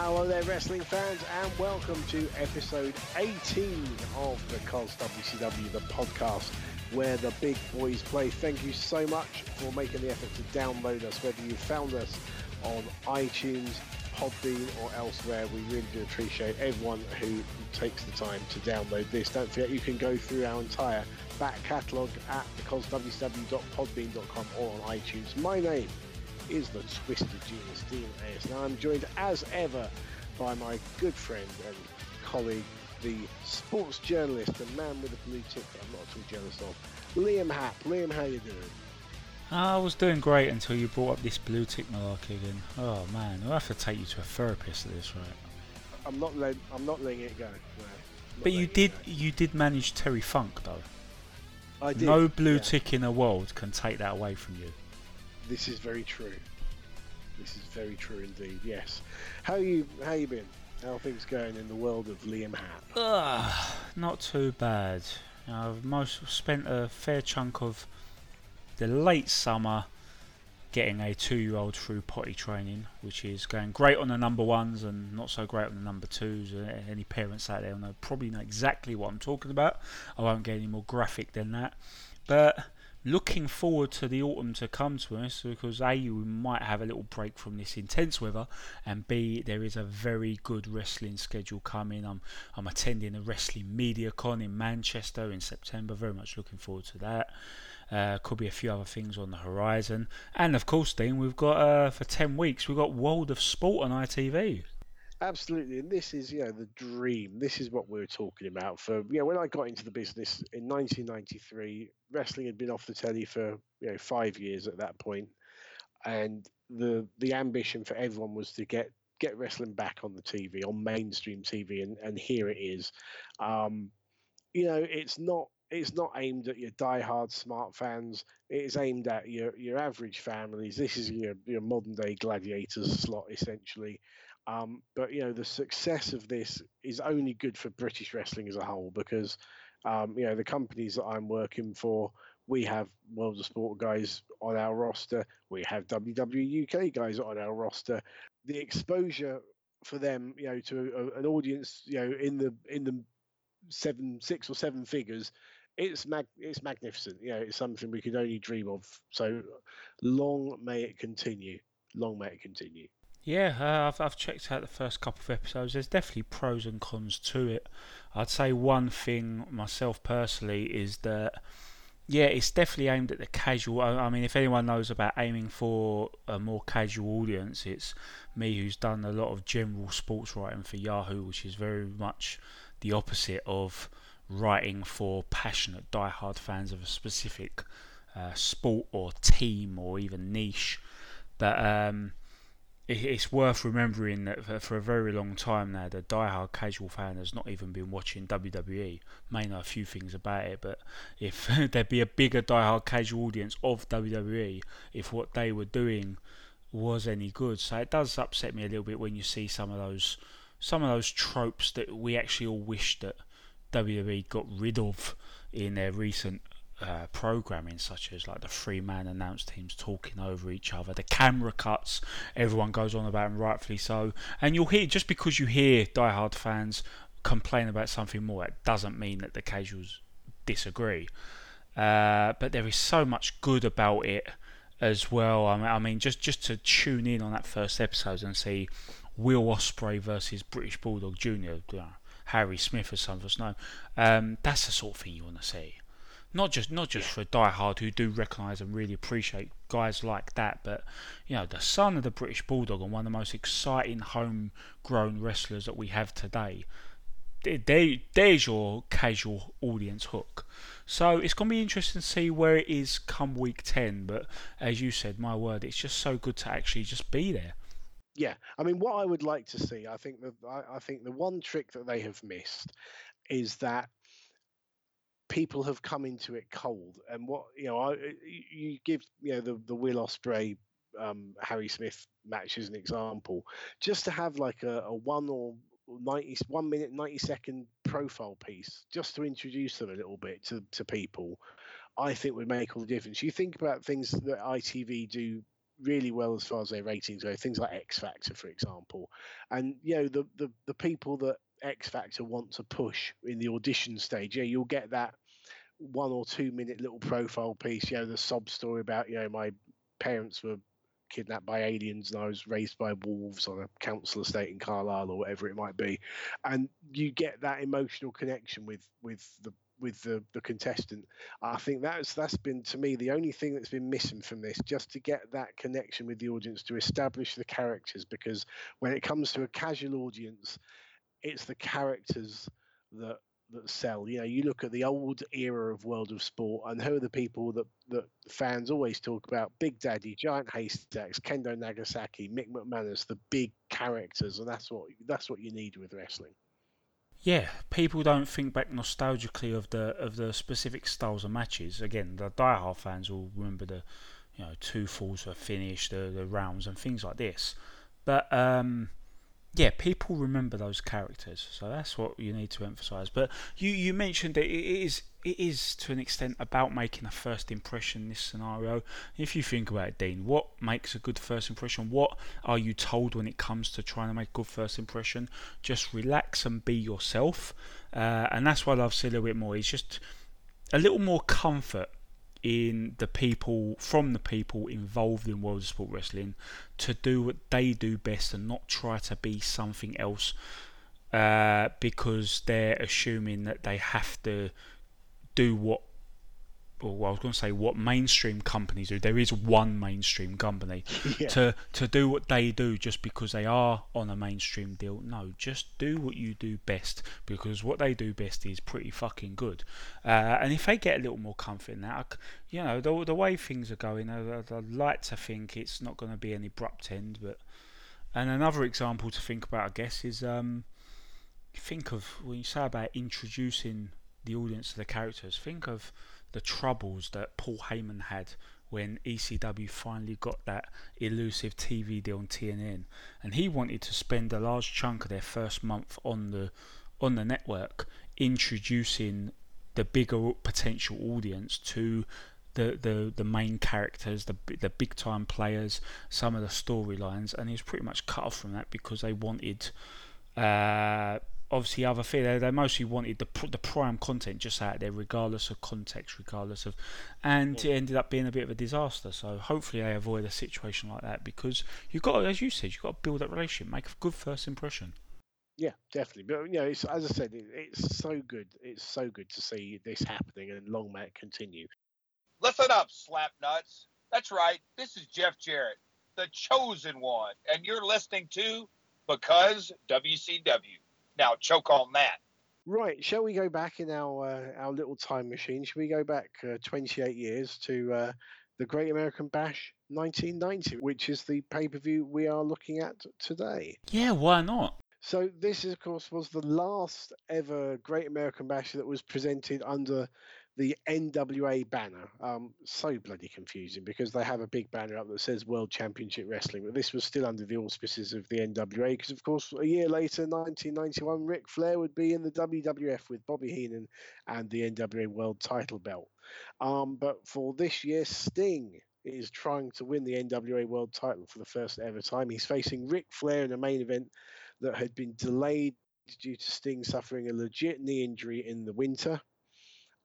Hello there, wrestling fans, and welcome to episode 18 of the Cos WCW, the podcast where the big boys play. Thank you so much for making the effort to download us, whether you found us on iTunes, Podbean, or elsewhere. We really do appreciate everyone who takes the time to download this. Don't forget, you can go through our entire back catalogue at thecoswcw.podbean.com or on iTunes. My name is the Twisted Genius Dean AS. And I'm joined as ever by my good friend and colleague, the sports journalist, the man with the blue tick that I'm not at all jealous of, Liam Happe. Liam, how you doing? I was doing great until you brought up this blue tick malarkey again. Oh man, I'll have to take you to a therapist at this rate. I'm not letting, I'm not letting it go. No, But you did you did manage Terry Funk though. I did. No blue yeah. tick in the world can take that away from you. This is very true. This is very true indeed. Yes. How you how you been? How are things going in the world of Liam Happe? Ugh, not too bad. I've most spent a fair chunk of the late summer getting a two-year-old through potty training, which is going great on the number ones and not so great on the number twos. Uh, any parents out there will know probably know exactly what I'm talking about. I won't get any more graphic than that, but looking forward to the autumn to come to us because a we might have a little break from this intense weather and b there is a very good wrestling schedule coming. I'm i'm attending a wrestling media con in manchester in september. Very much looking forward to that. Uh, could be a few other things on the horizon. And of course dean we've got uh, for 10 weeks we've got world of sport on itv Absolutely, and this is you know the dream. This is what we were talking about. For you know, when I got into the business in 1993, wrestling had been off the telly for you know five years at that point, and the the ambition for everyone was to get get wrestling back on the TV, on mainstream TV, and and here it is. Um, you know, it's not it's not aimed at your diehard smart fans. It is aimed at your your average families. This is your your modern day gladiators slot essentially. Um, but you know, the success of this is only good for British wrestling as a whole because um, you know the companies that I'm working for. We have World of Sport guys on our roster. We have WWE UK guys on our roster. The exposure for them, you know, to a, an audience, you know, in the in the seven, six or seven figures, it's mag, it's magnificent. You know, it's something we could only dream of. So long may it continue. Long may it continue. Yeah, uh, I've, I've checked out the first couple of episodes. There's definitely pros and cons to it. I'd say one thing myself personally is that, yeah, it's definitely aimed at the casual. I, mean, if anyone knows about aiming for a more casual audience, it's me who's done a lot of general sports writing for Yahoo, which is very much the opposite of writing for passionate, die-hard fans of a specific uh, sport or team or even niche. But um, it's worth remembering that for, a very long time now, the diehard casual fan has not even been watching WWE. May know a few things about it, but if there'd be a bigger diehard casual audience of WWE, if what they were doing was any good, so it does upset me a little bit when you see some of those some of those tropes that we actually all wish that WWE got rid of in their recent uh, programming, such as like the three man announce teams talking over each other, the camera cuts everyone goes on about, and rightfully so. And you'll hear just because you hear diehard fans complain about something more, it doesn't mean that the casuals disagree. Uh, but there is so much good about it as well. I mean, I mean, just just to tune in on that first episode and see Will Ospreay versus British Bulldog you know, Harry Smith, as some of us know. Um, that's the sort of thing you want to see. Not just not just for diehard who do recognise and really appreciate guys like that, but you know the son of the British Bulldog and one of the most exciting homegrown wrestlers that we have today. There- There, there's your casual audience hook. So it's going to be interesting to see where it is come week 10. But as you said, my word, it's just so good to actually just be there. Yeah, I mean, what I would like to see, I think that I, I think the one trick that they have missed is that people have come into it cold, and what you know, I, you give you know the the Will Ospreay, um, Harry Smith match as an example, just to have like a, a one or 90 one minute 90 second profile piece just to introduce them a little bit to, to people i think would make all the difference. You think about things that itv do really well as far as their ratings go things like x factor for example and you know the the, the people that x factor want to push in the audition stage yeah you'll get that one or two minute little profile piece you know the sob story about you know my parents were kidnapped by aliens and I was raised by wolves on a council estate in Carlisle or whatever it might be, and you get that emotional connection with with the with the, the contestant. I think that's that's been to me the only thing that's been missing from this, just to get that connection with the audience to establish the characters. Because when it comes to a casual audience, it's the characters that that sell. You know, you look at the old era of World of Sport, and who are the people that that fans always talk about? Big Daddy, Giant Haystacks, Kendo Nagasaki, Mick McManus, the big characters, and that's what that's what you need with wrestling. Yeah, people don't think back nostalgically of the of the specific styles of matches. Again, the diehard fans will remember the you know two falls were finished, the the rounds and things like this. But um, yeah, people remember those characters, so that's what you need to emphasise. But you, you mentioned that it is it is to an extent about making a first impression in this scenario. If you think about it, Dean, what makes a good first impression? What are you told when it comes to trying to make a good first impression? Just relax and be yourself, uh, and that's what I love see a little bit more. It's just a little more comfort in the people from the people involved in world of sport wrestling to do what they do best and not try to be something else uh, because they're assuming that they have to do what well, I was going to say what mainstream companies do. There is one mainstream company yeah. to to do what they do just because they are on a mainstream deal. No, just do what you do best because what they do best is pretty fucking good. Uh, and if they get a little more comfort in that, you know, the the way things are going, I'd, I'd like to think it's not going to be an abrupt end. But and another example to think about, I guess, is um, think of when you say about introducing the audience to the characters. Think of the troubles that Paul Heyman had when ECW finally got that elusive TV deal on TNN, and he wanted to spend a large chunk of their first month on the on the network introducing the bigger potential audience to the, the, the main characters, the the big time players, some of the storylines, and he was pretty much cut off from that because they wanted uh, obviously other thing. They, they mostly wanted the the prime content just out there, regardless of context, regardless of, and it ended up being a bit of a disaster. So hopefully they avoid a situation like that because you've got, as you said, you've got to build that relationship, make a good first impression. Yeah, definitely. But you know, it's, as I said, it, it's so good. It's so good to see this happening, and long may it continue. Listen up, slap nuts. That's right. This is Jeff Jarrett, the chosen one, and you're listening to because WCW. Now choke on that. Right. Shall we go back in our uh, our little time machine? Shall we go back uh, 28 years to uh, the Great American Bash 1990, which is the pay per view we are looking at today? Yeah, why not? So this, of course, was the last ever Great American Bash that was presented under the NWA banner. Um, so bloody confusing because they have a big banner up that says World Championship Wrestling, but this was still under the auspices of the NWA because, of course, a year later, 1991, Ric Flair would be in the WWF with Bobby Heenan and the NWA World Title belt. Um, but for this year, Sting is trying to win the NWA World Title for the first ever time. He's facing Ric Flair in a main event that had been delayed due to Sting suffering a legit knee injury in the winter.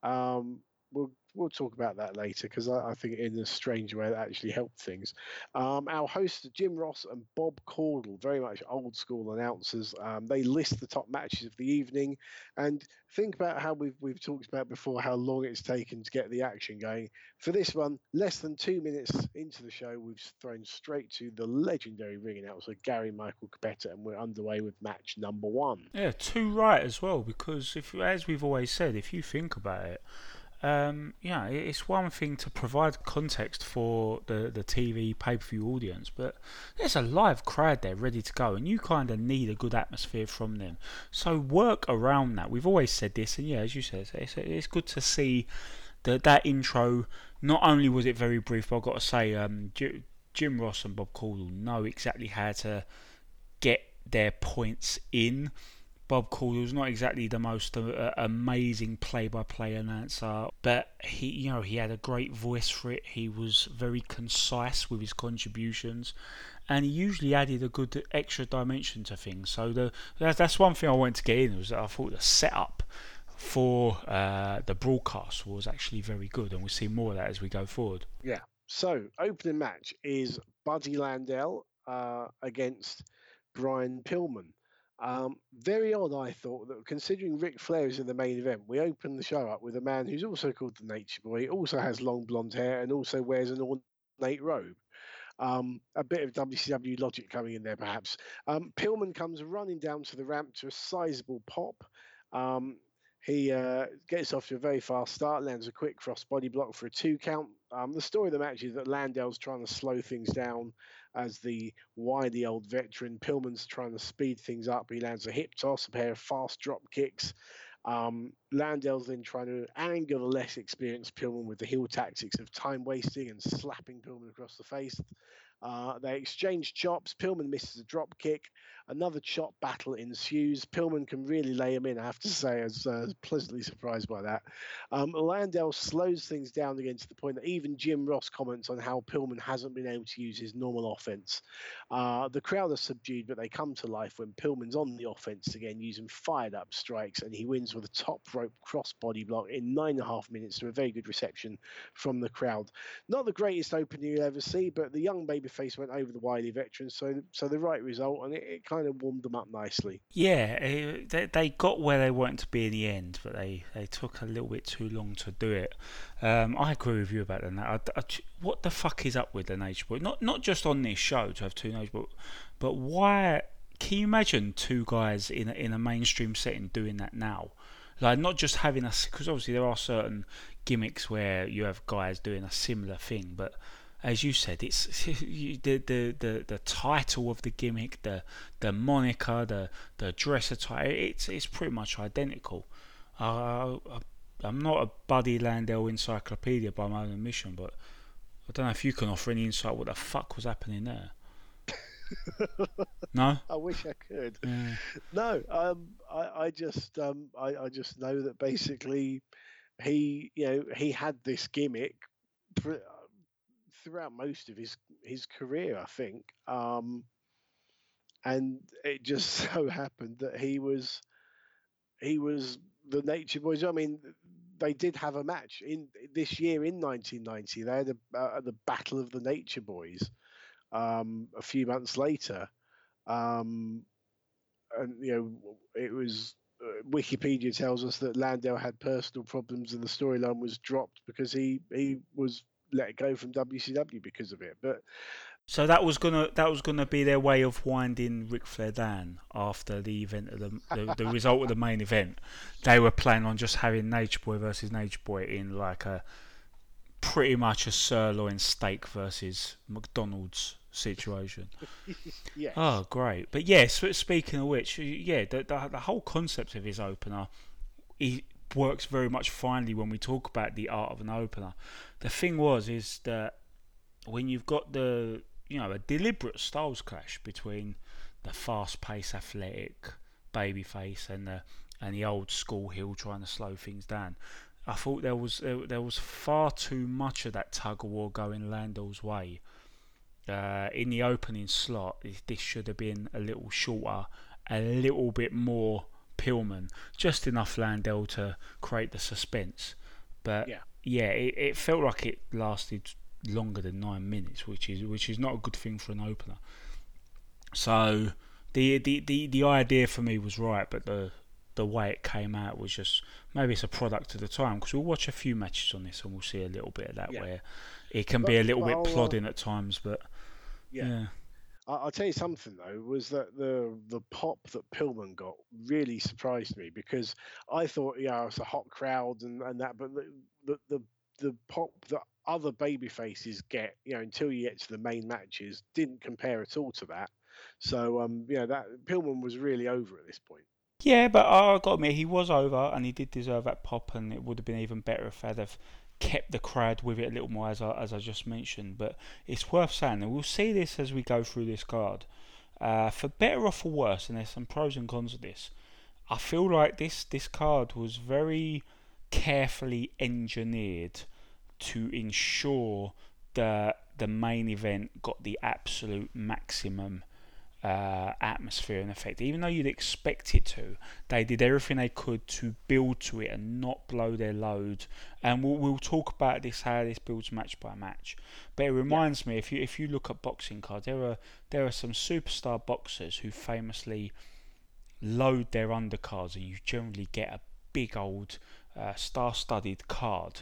Um, we'll we'll talk about that later because I, I, think in a strange way that actually helped things. Um, our hosts Jim Ross and Bob Caudle, very much old school announcers. Um, they list the top matches of the evening and think about how we've we've talked about before how long it's taken to get the action going. For this one, less than two minutes into the show, we've thrown straight to the legendary ring announcer Gary Michael Cappetta, and we're underway with match number one. Yeah, two right as well because if as we've always said, if you think about it um, yeah, it's one thing to provide context for the, the TV pay per view audience, but there's a live crowd there ready to go, and you kind of need a good atmosphere from them. So work around that. We've always said this, and yeah, as you said, it's, it's good to see that that intro. Not only was it very brief, but I've got to say, um, Jim Ross and Bob Caudle know exactly how to get their points in. Bob Caudle's not exactly the most uh, amazing play-by-play announcer, but he, you know, he had a great voice for it. He was very concise with his contributions, and he usually added a good extra dimension to things. So the that's, that's one thing I wanted to get in was that I thought the setup for uh, the broadcast was actually very good, and we'll see more of that as we go forward. Yeah. So opening match is Buddy Landel uh, against Brian Pillman. Um, very odd, I thought, that considering Ric Flair is in the main event, we open the show up with a man who's also called the Nature Boy, also has long blonde hair, and also wears an ornate robe. Um, a bit of WCW logic coming in there, perhaps. Um, Pillman comes running down to the ramp to a sizable pop. Um, he uh, gets off to a very fast start, lands a quick cross body block for a two count. Um, the story of the match is that Landel's trying to slow things down as the wily old veteran. Pillman's trying to speed things up. He lands a hip toss, a pair of fast drop kicks. Um, Landel's then trying to anger the less experienced Pillman with the heel tactics of time wasting and slapping Pillman across the face. Uh, they exchange chops. Pillman misses a drop kick. Another chop battle ensues. Pillman can really lay him in, I have to say. I was uh, pleasantly surprised by that. Um, Landel slows things down again to the point that even Jim Ross comments on how Pillman hasn't been able to use his normal offense. Uh, the crowd are subdued, but they come to life when Pillman's on the offense again, using fired up strikes, and he wins with a top rope cross body block in nine and a half minutes to a very good reception from the crowd. Not the greatest opening you'll ever see, but the young babyface went over the wily veteran, so so the right result, and it, it kind of warmed them up nicely. Yeah, eh, they, they got where they wanted to be in the end, but they, they took a little bit too long to do it. Um, I agree with you about that. I, I, what the fuck is up with the Nature Boy? Not not just on this show to have two Nature Boy, but why? Can you imagine two guys in in a mainstream setting doing that now? Like not just having us, because obviously there are certain gimmicks where you have guys doing a similar thing, but as you said, it's the, the the the title of the gimmick, the the moniker, the the dress attire. It's it's pretty much identical. Uh, I'm not a Buddy Landel encyclopedia by my own admission, but I don't know if you can offer any insight what the fuck was happening there. no, I wish I could. Yeah. No, um, I, I just um, I, I just know that basically he you know he had this gimmick throughout most of his his career, I think. Um, and it just so happened that he was he was the Nature Boys. I mean, they did have a match in this year in 1990. They had a, uh, the Battle of the Nature Boys um, a few months later, um, and you know it was. Uh, Wikipedia tells us that Landel had personal problems and the storyline was dropped because he he was let it go from WCW because of it. But So that was gonna that was gonna be their way of winding Ric Flair down after the event of the, the the result of the main event. They were planning on just having Nature Boy versus Nature Boy in like a pretty much a sirloin steak versus McDonald's situation. yes, Oh, great! But yes, speaking of which, yeah, the, the the whole concept of his opener, he works very much finely when we talk about the art of an opener. The thing was is that when you've got the you know a deliberate styles clash between the fast-paced, athletic babyface and the and the old school heel trying to slow things down. I thought there was there, there was far too much of that tug of war going Landel's way. Uh, in the opening slot, this should have been a little shorter, a little bit more Pillman, just enough Landel to create the suspense. But Yeah. yeah, it, it felt like it lasted longer than nine minutes, which is which is not a good thing for an opener. So the the, the, the idea for me was right, but the the way it came out was just maybe it's a product of the time because we'll watch a few matches on this and we'll see a little bit of that Yeah. where it can But- be a little bit uh, plodding at times, but yeah. yeah. I, I'll tell you something though was that the the pop that Pillman got really surprised me because I thought yeah it's a hot crowd and, and that, but the, the the the pop that other baby faces get you know until you get to the main matches didn't compare at all to that. So um yeah that Pillman was really over at this point. Yeah, but I got me he was over and he did deserve that pop, and it would have been even better if they'd have kept the crowd with it a little more, as I, as I just mentioned. But it's worth saying, and we'll see this as we go through this card. Uh, for better or for worse, and there's some pros and cons of this, I feel like this, this card was very carefully engineered to ensure that the main event got the absolute maximum uh, atmosphere and effect. Even though you'd expect it to, they did everything they could to build to it and not blow their load. And we'll, we'll talk about this how this builds match by match. But it reminds yeah. me if you if you look at boxing cards, there are there are some superstar boxers who famously load their undercards, and you generally get a big old uh, star-studded card.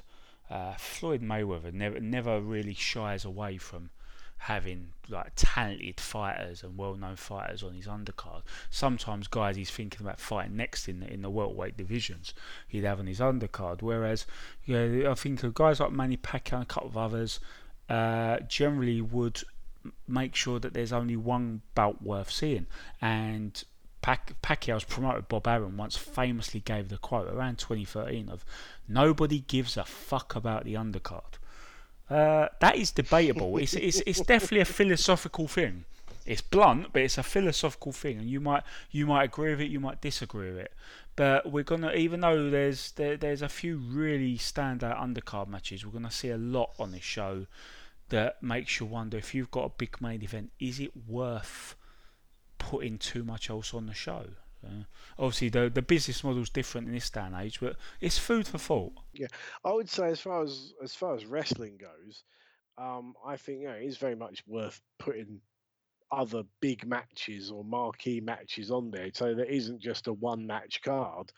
Uh, Floyd Mayweather never never really shies away from having like talented fighters and well-known fighters on his undercard. Sometimes guys he's thinking about fighting next in the, in the welterweight divisions he'd have on his undercard. Whereas, you know, I think guys like Manny Pacquiao and a couple of others uh, generally would make sure that there's only one bout worth seeing. And Pac- Pacquiao's promoter Bob Arum once famously gave the quote around 2013 of "Nobody gives a fuck about the undercard." Uh, that is debatable. it's, it's, it's definitely a philosophical thing. It's blunt, but it's a philosophical thing, and you might you might agree with it, you might disagree with it. But we're gonna, even though there's there, there's a few really standout undercard matches, we're gonna see a lot on this show that makes you wonder if you've got a big main event, is it worth putting too much else on the show? Uh, obviously, the the business model is different in this day and age, but it's food for thought. Yeah, I would say as far as as far as wrestling goes, um, I think you know, it is very much worth putting other big matches or marquee matches on there, so there isn't just a one match card.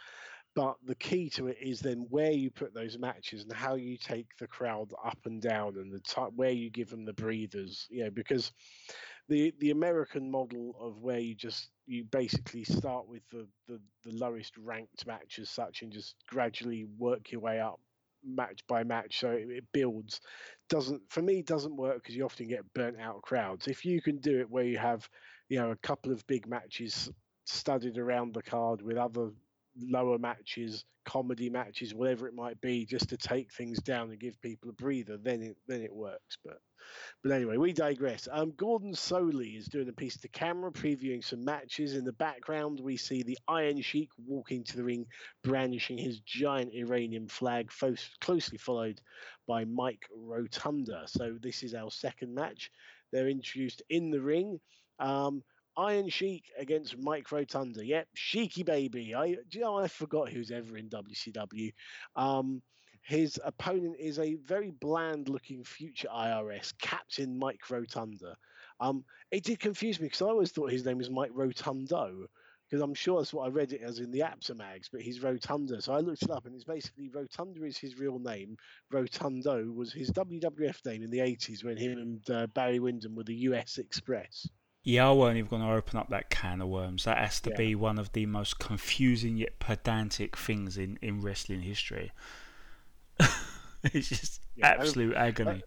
But the key to it is then where you put those matches and how you take the crowd up and down and the time where you give them the breathers, you know, because the the American model of where you just you basically start with the, the, the lowest ranked match as such and just gradually work your way up match by match so it, it builds. Doesn't for me doesn't work because you often get burnt out crowds. If you can do it where you have you know a couple of big matches studded around the card with other lower matches comedy matches whatever it might be just to take things down and give people a breather then it then it works but but anyway, we digress. Um, Gordon Solie is doing a piece to camera, previewing some matches. In the background, we see the Iron Sheik walking to the ring, brandishing his giant Iranian flag, fo- closely followed by Mike Rotunda. So this is our second match. They're introduced in the ring. Um, Iron Sheik against Mike Rotunda. Yep, Sheiky baby. I you know I forgot who's ever in WCW. Um, his opponent is a very bland looking future IRS, Captain Mike Rotunda. Um, it did confuse me because I always thought his name was Mike Rotundo, because I'm sure that's what I read it as in the Apter mags, but he's Rotunda. So I looked it up and it's basically Rotunda is his real name. Rotundo was his WWF name in the 80s when him and uh, Barry Windham were the US Express. Yeah, I weren't even going to open up that can of worms. That has to Yeah. be one of the most confusing yet pedantic things in, in wrestling history. it's just Yeah, and- absolute agony.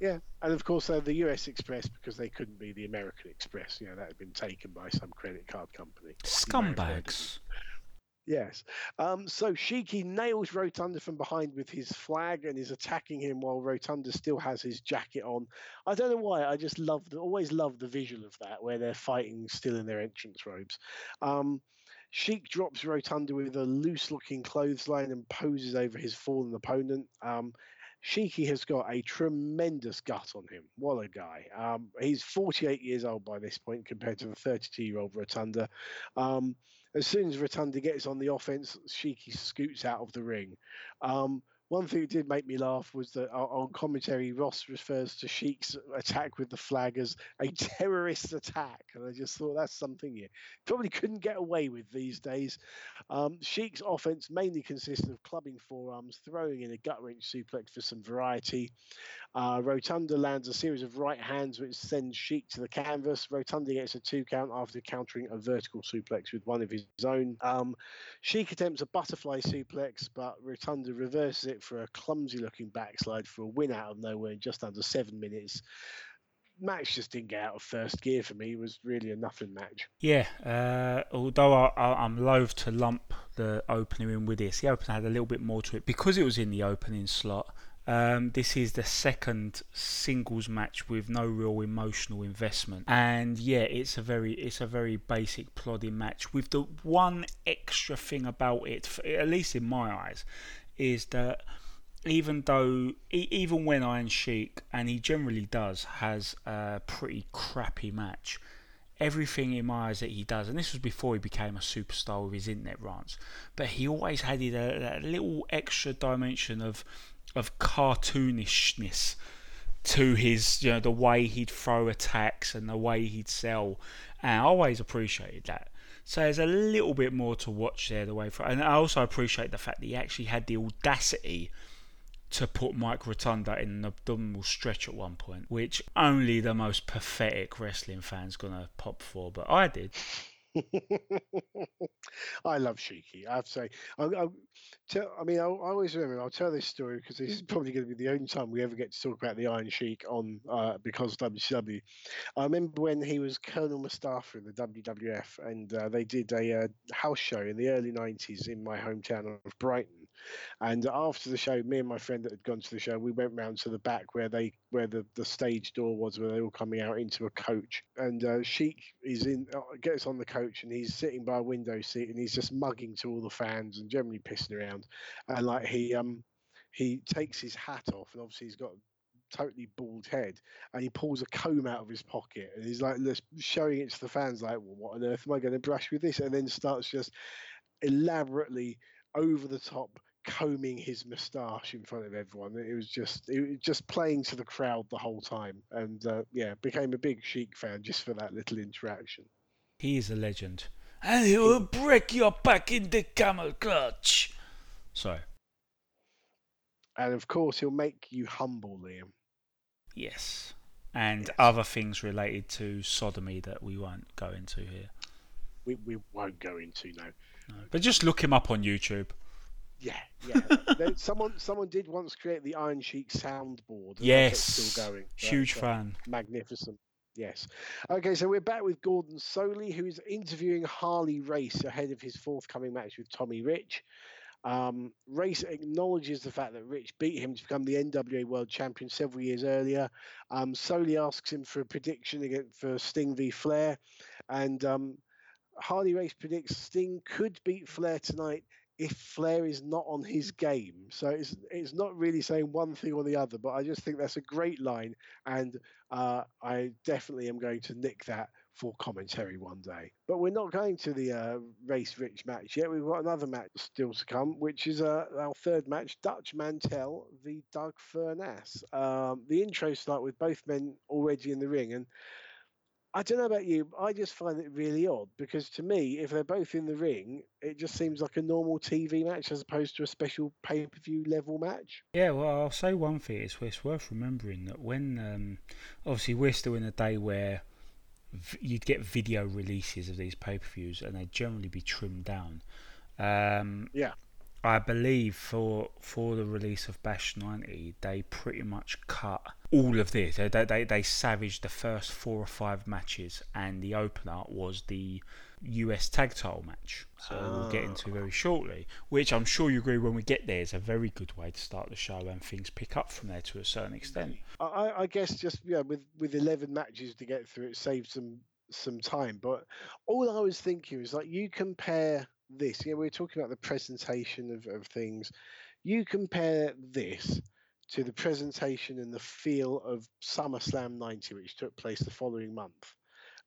Yeah, and of course uh, the US Express because they couldn't be the American Express. You know that had been taken by some credit card company. You may have heard of Scumbags. Yes. Um, so Sheiky nails Rotunda from behind with his flag and is attacking him while Rotunda still has his jacket on. I don't know why. I just love the always love the visual of that where they're fighting still in their entrance robes. Um, Sheik drops Rotunda with a loose looking clothesline and poses over his fallen opponent. Um, Sheiky has got a tremendous gut on him. What a guy. Um, he's 48 years old by this point compared to the 32 year old Rotunda. Um, as soon as Rotunda gets on the offense, Sheiky scoots out of the ring. Um, one thing that did make me laugh was that on commentary, Ross refers to Sheik's attack with the flag as a terrorist attack, and I just thought that's something you probably couldn't get away with these days. Um, Sheik's offense mainly consisted of clubbing forearms, throwing in a gut wrench suplex for some variety. Uh, Rotunda lands a series of right hands which sends Sheik to the canvas. Rotunda gets a two count after countering a vertical suplex with one of his own. Um, Sheik attempts a butterfly suplex, but Rotunda reverses it for a clumsy looking backslide for a win out of nowhere in just under seven minutes. Match just didn't get out of first gear for me. It was really a nothing match. Yeah, uh, although I, I'm loath to lump the opener in with this, the opener had a little bit more to it because it was in the opening slot. Um, this is the second singles match with no real emotional investment, and yeah, it's a very it's a very basic plodding match. With the one extra thing about it, at least in my eyes, is that even though even when Iron Sheik and he generally does has a pretty crappy match, everything in my eyes that he does, and this was before he became a superstar with his internet rants, but he always had a, little extra dimension of of cartoonishness to his you know the way he'd throw attacks and the way he'd sell. And I always appreciated that so there's a little bit more to watch there the way for and I also appreciate the fact that he actually had the audacity to put Mike Rotunda in an abdominal stretch at one point which only the most pathetic wrestling fans gonna pop for but I did I love Sheiky. I have to say, I, I, tell, I mean, I, I, always remember. I'll tell this story because this is probably going to be the only time we ever get to talk about the Iron Sheik on uh, because WCW. I remember when he was Colonel Mustafa in the WWF, and uh, they did a uh, house show in the early '90s in my hometown of Brighton and after the show, me and my friend that had gone to the show, we went round to the back where they where the, the stage door was, where they were coming out into a coach. And uh, Sheik is in, uh, gets on the coach, and he's sitting by a window seat, and he's just mugging to all the fans and generally pissing around. And like he um he takes his hat off, and obviously he's got totally bald head and he pulls a comb out of his pocket and he's like showing it to the fans like well, what on earth am i going to brush with this and then starts just elaborately over the top combing his moustache in front of everyone. It was just it was just playing to the crowd the whole time, and uh, yeah, became a big Sheik fan just for that little interaction. He is a legend, and he will break your back in the camel clutch. Sorry. And of course, he'll make you humble, Liam. Yes, and yes. other things related to sodomy that we won't go into here. We we won't go into no. no. But just look him up on YouTube. Yeah, yeah. someone someone did once create the Iron Sheik soundboard. Yes, still going. Huge fan. Magnificent. Yes. Okay, so we're back with Gordon Solie, who is interviewing Harley Race ahead of his forthcoming match with Tommy Rich. Um, Race acknowledges the fact that Rich beat him to become the NWA World Champion several years earlier. Um, Solie asks him for a prediction against, for Sting v Flair, and um, Harley Race predicts Sting could beat Flair tonight if Flair is not on his game. So it's it's not really saying one thing or the other, but I just think that's a great line, and uh, I definitely am going to nick that for commentary one day. But we're not going to the uh, race rich match yet. We've got another match still to come, which is uh, our third match: Dutch Mantell v Doug Furnas. Um, the intro start with both men already in the ring, and I don't know about you. I just find it really odd because to me, if they're both in the ring, it just seems like a normal TV match as opposed to a special pay per view level match. Yeah, well, I'll say one thing. It's, it's worth remembering that when, um, obviously, we're still in a day where v- you'd get video releases of these pay per views and they'd generally be trimmed down. Um, yeah. I believe for for the release of Bash 90, they pretty much cut all of this. They, they, they savaged the first four or five matches, and the opener was the US tag title match. So oh. we'll get into very ah. shortly, which I'm sure you agree when we get there is a very good way to start the show, and things pick up from there to a certain extent. I, I guess just yeah, with with 11 matches to get through, it saves some some time. But all I was thinking was like you compare this, know, we are talking about the presentation of, of things. You compare this to the presentation and the feel of SummerSlam 90, which took place the following month,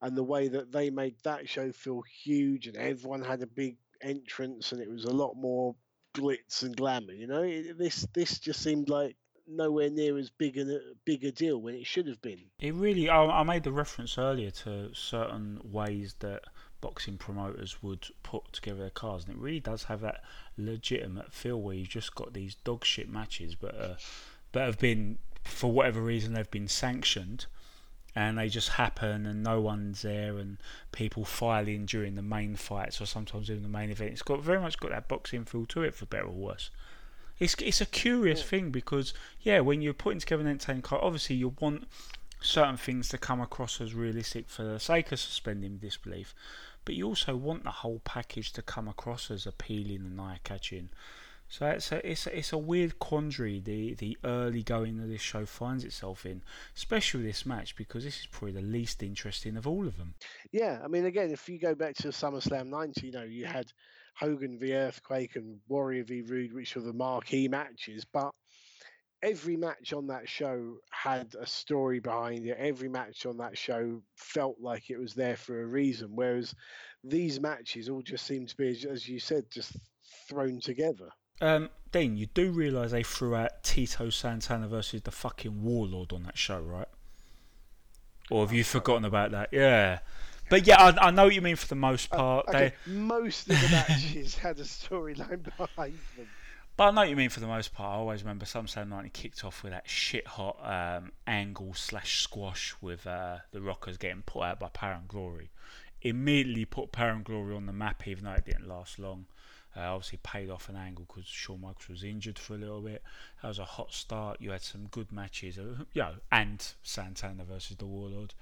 and the way that they made that show feel huge and everyone had a big entrance and it was a lot more glitz and glamour. You know, it, this this just seemed like nowhere near as big a big a deal when it should have been. It really. I, I made the reference earlier to certain ways that boxing promoters would put together their cars, and it really does have that legitimate feel where you've just got these dog shit matches, but uh, that have been for whatever reason they've been sanctioned. And they just happen, and no one's there, and people file in during the main fights, or sometimes even the main event. It's got very much got that boxing feel to it, for better or worse. It's it's a curious thing because yeah, when you're putting together an entertaining card, obviously you want certain things to come across as realistic for the sake of suspending disbelief, but you also want the whole package to come across as appealing and eye catching. So it's a, it's a, it's a weird quandary the, the early going that this show finds itself in, especially with this match because this is probably the least interesting of all of them. Yeah, I mean, again, if you go back to SummerSlam 90, you know, you had Hogan v Earthquake and Warrior v Rude, which were the marquee matches, but every match on that show had a story behind it. Every match on that show felt like it was there for a reason, whereas these matches all just seem to be, as you said, just thrown together. Um, Dean, you do realise they threw out Tito Santana versus the fucking Warlord on that show, right? Or have you forgotten about that? Yeah. But yeah, I, I know what you mean for the most part. Uh, okay. they... Most of the matches had a storyline behind them. But I know what you mean for the most part. I always remember SummerSlam 90 kicked off with that shit hot um, angle slash squash with uh, the Rockers getting put out by Power and Glory. Immediately put Power and Glory on the map, even though it didn't last long. Uh, obviously paid off an angle because Shawn Michaels was injured for a little bit. That was a hot start. You had some good matches, uh, you know, and Santana versus the Warlord.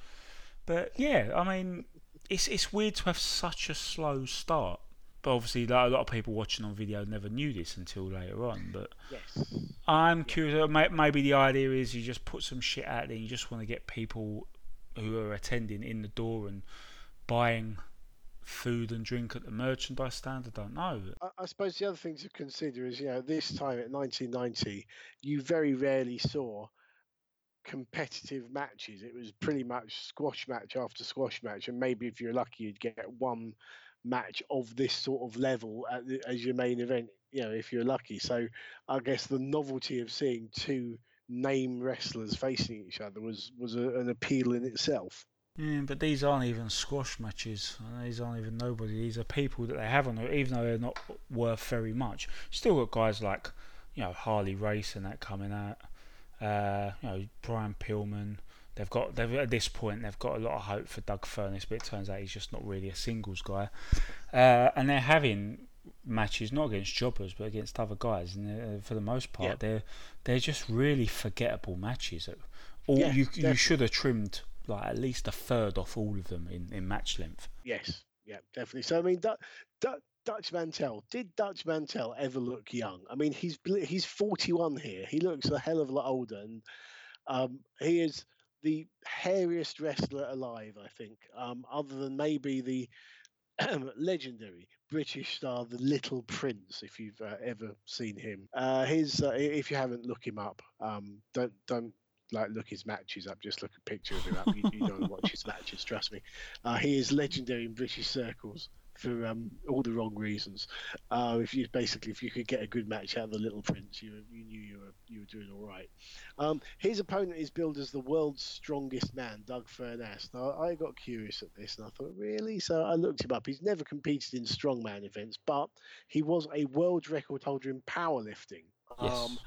But yeah, I mean, it's it's weird to have such a slow start. But obviously, like, a lot of people watching on video never knew this until later on. But yes. I'm curious. Uh, maybe the idea is you just put some shit out there. and You just want to get people who are attending in the door and buying food and drink at the merchandise stand? I don't know. I, I, suppose the other thing to consider is, you know, this time at 1990, you very rarely saw competitive matches. It was pretty much squash match after squash match, and maybe if you're lucky, you'd get one match of this sort of level the, as your main event. You know, if you're lucky. So I guess the novelty of seeing two name wrestlers facing each other was was a, an appeal in itself. Yeah, but these aren't even squash matches. These aren't even nobody. These are people that they have on there, even though they're not worth very much. Still got guys like, you know, Harley Race and that coming out. Uh, you know, Brian Pillman. They've got they've at this point they've got a lot of hope for Doug Furnas, but it turns out he's just not really a singles guy. Uh, and they're having matches not against jobbers but against other guys, and uh, for the most part yeah. they're they're just really forgettable matches. All yeah, you definitely. you should have trimmed like at least a third off all of them in, in match length. Yes, yeah, definitely. So I mean, Dutch Mantell did Dutch Mantell ever look young? I mean, he's he's 41 here. He looks a hell of a lot older, and um, he is the hairiest wrestler alive. I think, um, other than maybe the legendary British star, the Little Prince, if you've uh, ever seen him. Uh, his, uh, if you haven't, look him up. Um, don't don't like look his matches up. Just look a picture of him up. You, you don't watch his matches. Trust me. Uh, he is legendary in British circles for um, all the wrong reasons. Uh, if you basically, if you could get a good match out of the Little Prince, you, you knew you were you were doing all right. Um, his opponent is billed as the world's strongest man, Doug Furnas. Now I got curious at this and I thought, really? So I looked him up. He's never competed in strongman events, but he was a world record holder in powerlifting. Yes. Um,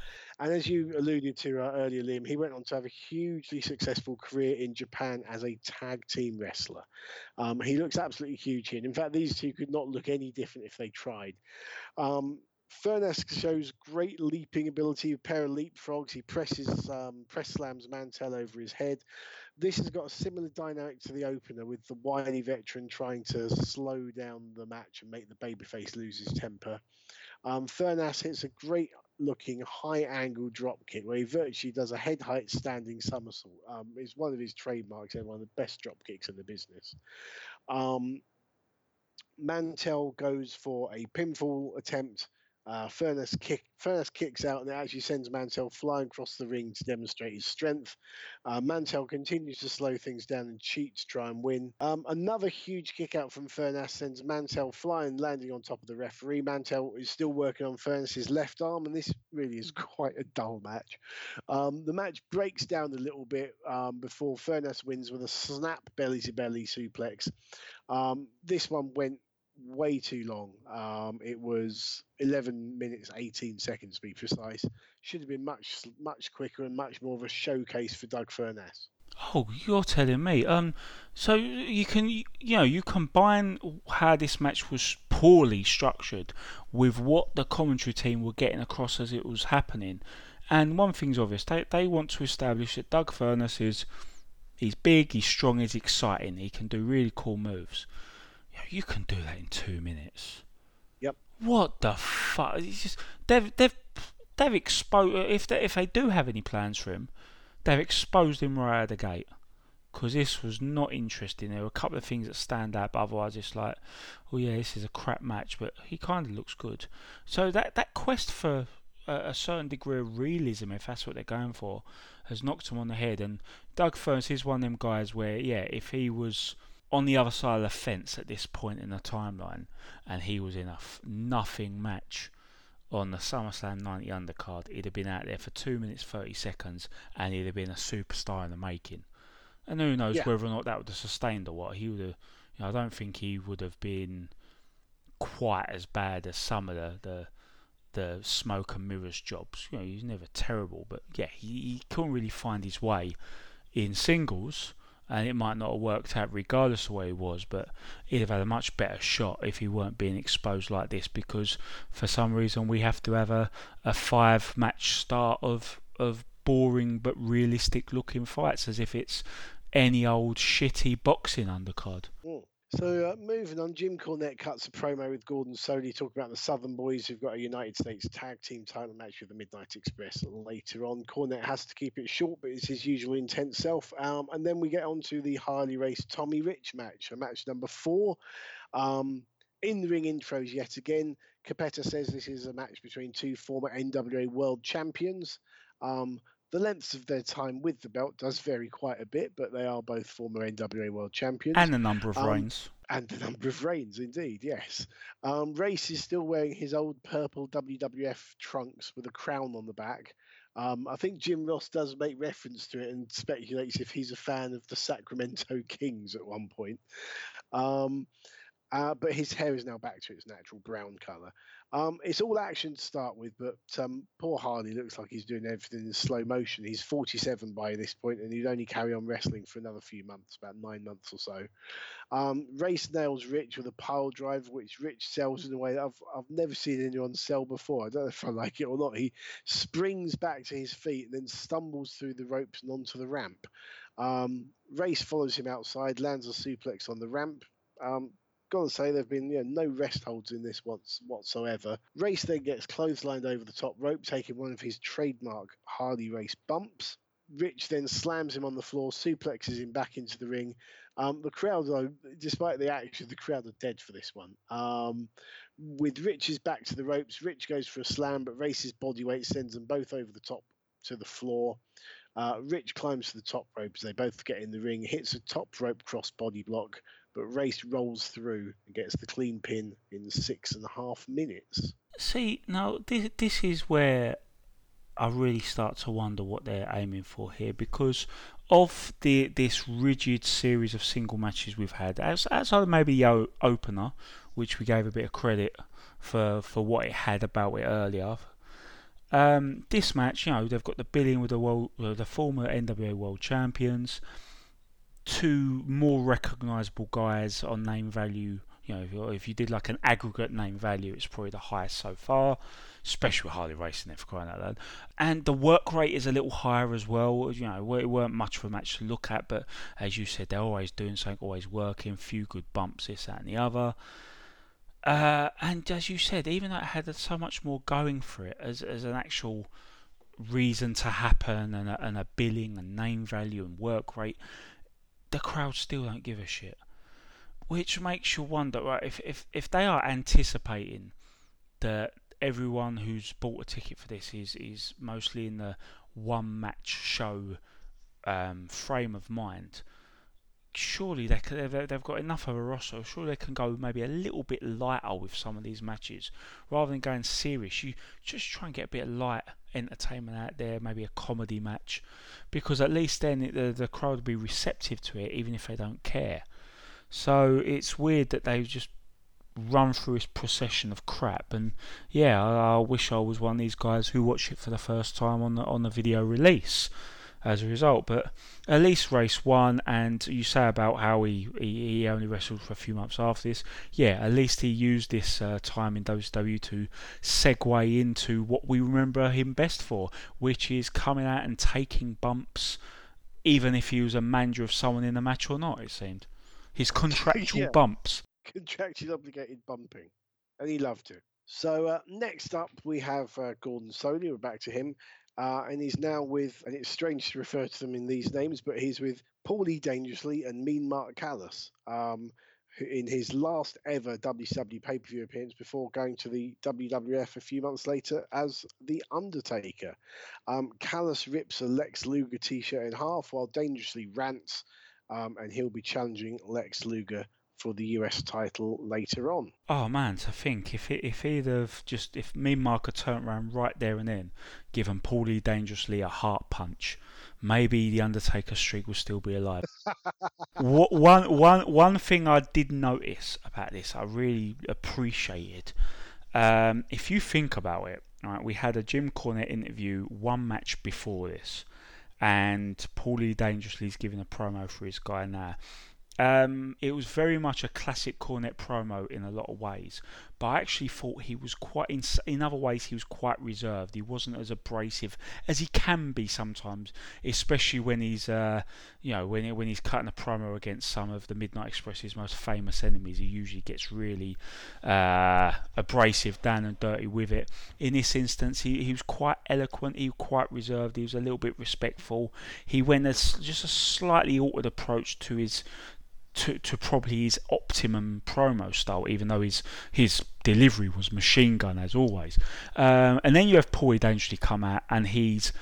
and as you alluded to uh, earlier, Liam, he went on to have a hugely successful career in Japan as a tag team wrestler. Um, he looks absolutely huge here. And in fact, these two could not look any different if they tried. Um, Furnas shows great leaping ability, a pair of leapfrogs. He presses, um, press slams Mantell over his head. This has got a similar dynamic to the opener, with the whiny veteran trying to slow down the match and make the babyface lose his temper. Um, Furnas hits a great looking high angle drop kick where he virtually does a head height standing somersault. Um, it's one of his trademarks and one of the best drop kicks in the business. Um, Mantell goes for a pinfall attempt Uh, Furnas kick Furnas kicks out and it actually sends Mantell flying across the ring to demonstrate his strength. Uh, Mantell continues to slow things down and cheat to try and win. Um, another huge kick out from Furnas sends Mantell flying, landing on top of the referee. Mantell is still working on Furnas's left arm, and this really is quite a dull match. Um, the match breaks down a little bit um, before Furnas wins with a snap belly to belly suplex. Um, this one went way too long. Um, it was 11 minutes 18 seconds to be precise. Should have been much much quicker and much more of a showcase for Doug Furnas. Oh, you're telling me. Um, so you can you know you combine how this match was poorly structured with what the commentary team were getting across as it was happening, and one thing's obvious: they they want to establish that Doug Furnas is he's big, he's strong, he's exciting, he can do really cool moves. You, can do that in two minutes. Yep. What the fuck? It's just they've they've they've exposed if they if they do have any plans for him, they've exposed him right out of the gate. Because this was not interesting. There were a couple of things that stand out, but otherwise it's like, oh yeah, this is a crap match, but he kind of looks good. So that that quest for a, a certain degree of realism, if that's what they're going for, has knocked him on the head. And Doug Furnas is one of them guys where, yeah, if he was on the other side of the fence at this point in the timeline and he was in a f- nothing match on the SummerSlam 90 undercard, he'd have been out there for 2 minutes 30 seconds and he'd have been a superstar in the making. And who knows Yeah. whether or not that would have sustained or what. He would have, you know, I don't think he would have been quite as bad as some of the, the the smoke and mirrors jobs. You know, he's never terrible, but yeah, he, he couldn't really find his way in singles, and it might not have worked out regardless of where he was, but he'd have had a much better shot if he weren't being exposed like this because for some reason we have to have a, a five match start of, of boring but realistic looking fights as if it's any old shitty boxing undercard. Mm. So uh, moving on, Jim Cornette cuts a promo with Gordon Solie talking about the Southern Boys who've got a United States Tag Team title match with the Midnight Express later on. Cornette has to keep it short, but it's his usual intense self. Um, and then we get on to the Harley Race Tommy Rich match, a match number four. Um, in the ring intros yet again, Cappetta says this is a match between two former NWA World Champions. Um, the lengths of their time with the belt does vary quite a bit, but they are both former NWA World Champions And a number of Um, reigns. and the number of reigns, indeed, yes. Um, Race is still wearing his old purple WWF trunks with a crown on the back. Um, I think Jim Ross does make reference to it and speculates if he's a fan of the Sacramento Kings at one point. Um, uh, but his hair is now back to its natural brown colour. Um, it's all action to start with, but um, poor Harley looks like he's doing everything in slow motion. He's 47 by this point, and he'd only carry on wrestling for another few months, about nine months or so. Um, Race nails Rich with a pile driver, which Rich sells in a way that I've, I've never seen anyone sell before. I don't know if I like it or not. He springs back to his feet and then stumbles through the ropes and onto the ramp. Um, Race follows him outside, lands a suplex on the ramp. Um, gotta say there've been you know, no rest holds in this once whatsoever. Race then gets clotheslined over the top rope, taking one of his trademark Harley Race bumps. Rich then slams him on the floor, suplexes him back into the ring. Um, the crowd, though, despite the action, the crowd are dead for this one. Um, with Rich's back to the ropes, Rich goes for a slam, but Race's body weight sends them both over the top to the floor. Uh, Rich climbs to the top rope as they both get in the ring, hits a top rope cross body block, but Race rolls through and gets the clean pin in six and a half minutes. See, now this this is where I really start to wonder what they're aiming for here because of the this rigid series of single matches we've had, outside of maybe the opener, which we gave a bit of credit for for what it had about it earlier. Um, this match, you know, they've got the billing with the world, the former NWA World Champions, two more recognisable guys on name value. You know, if, you- if you did like an aggregate name value, it's probably the highest so far, especially Harley Racing for crying out loud. And the work rate is a little higher as well. You know, it weren't much of a match to look at, but as you said, they're always doing something, always working, few good bumps, this, that, and the other. Uh, and as you said, even though it had so much more going for it as as an actual reason to happen and a, and a billing and name value and work rate, the crowd still don't give a shit. Which makes you wonder, right? If if if they are anticipating that everyone who's bought a ticket for this is is mostly in the one match show um, frame of mind. Surely they they've, got enough of a roster. Surely they can go maybe a little bit lighter with some of these matches, rather than going serious. You just try and get a bit of light entertainment out there, maybe a comedy match, because at least then the the crowd will be receptive to it, even if they don't care. So it's weird that they've just run through this procession of crap. And yeah, I, I, wish I was one of these guys who watched it for the first time on the on the video release. As a result, but at least race won, and you say about how he, he, he only wrestled for a few months after this. Yeah, at least he used this uh, time in WCW to segue into what we remember him best for, which is coming out and taking bumps, even if he was a manager of someone in the match or not. It seemed his contractual Yeah. bumps. contractually obligated bumping, and he loved it. So uh, next up we have uh, Gordon Solie. We're back to him, uh, and he's now with. And it's strange to refer to them in these names, but he's with Paulie Dangerously and Mean Mark Callous. Um, in his last ever WWE pay per view appearance before going to the WWF a few months later as The Undertaker. Um, Callous rips a Lex Luger t shirt in half while Dangerously rants, um, and he'll be challenging Lex Luger for the US title later on. Oh man, to think if it, if he'd have just if Mean Mark had turned around right there and then, given Paulie dangerously a heart punch, maybe the Undertaker streak would still be alive. One one one thing I did notice about this, I really appreciated. Um, if you think about it, right, we had a Jim Cornette interview one match before this, and Paulie dangerously is giving a promo for his guy now. Um, it was very much a classic Cornette promo in a lot of ways, but I actually thought he was quite in in other ways he was quite reserved. He wasn't as abrasive as he can be sometimes, especially when he's uh, you know when he- when he's cutting a promo against some of the Midnight Express's most famous enemies. He usually gets really uh, abrasive, down and dirty with it. In this instance, he, he was quite eloquent. He was quite reserved. He was a little bit respectful. He went as just a slightly altered approach to his to, to probably his optimum promo style, even though his his delivery was machine gun as always. Um, and then you have Paulie Dangerously come out, and he's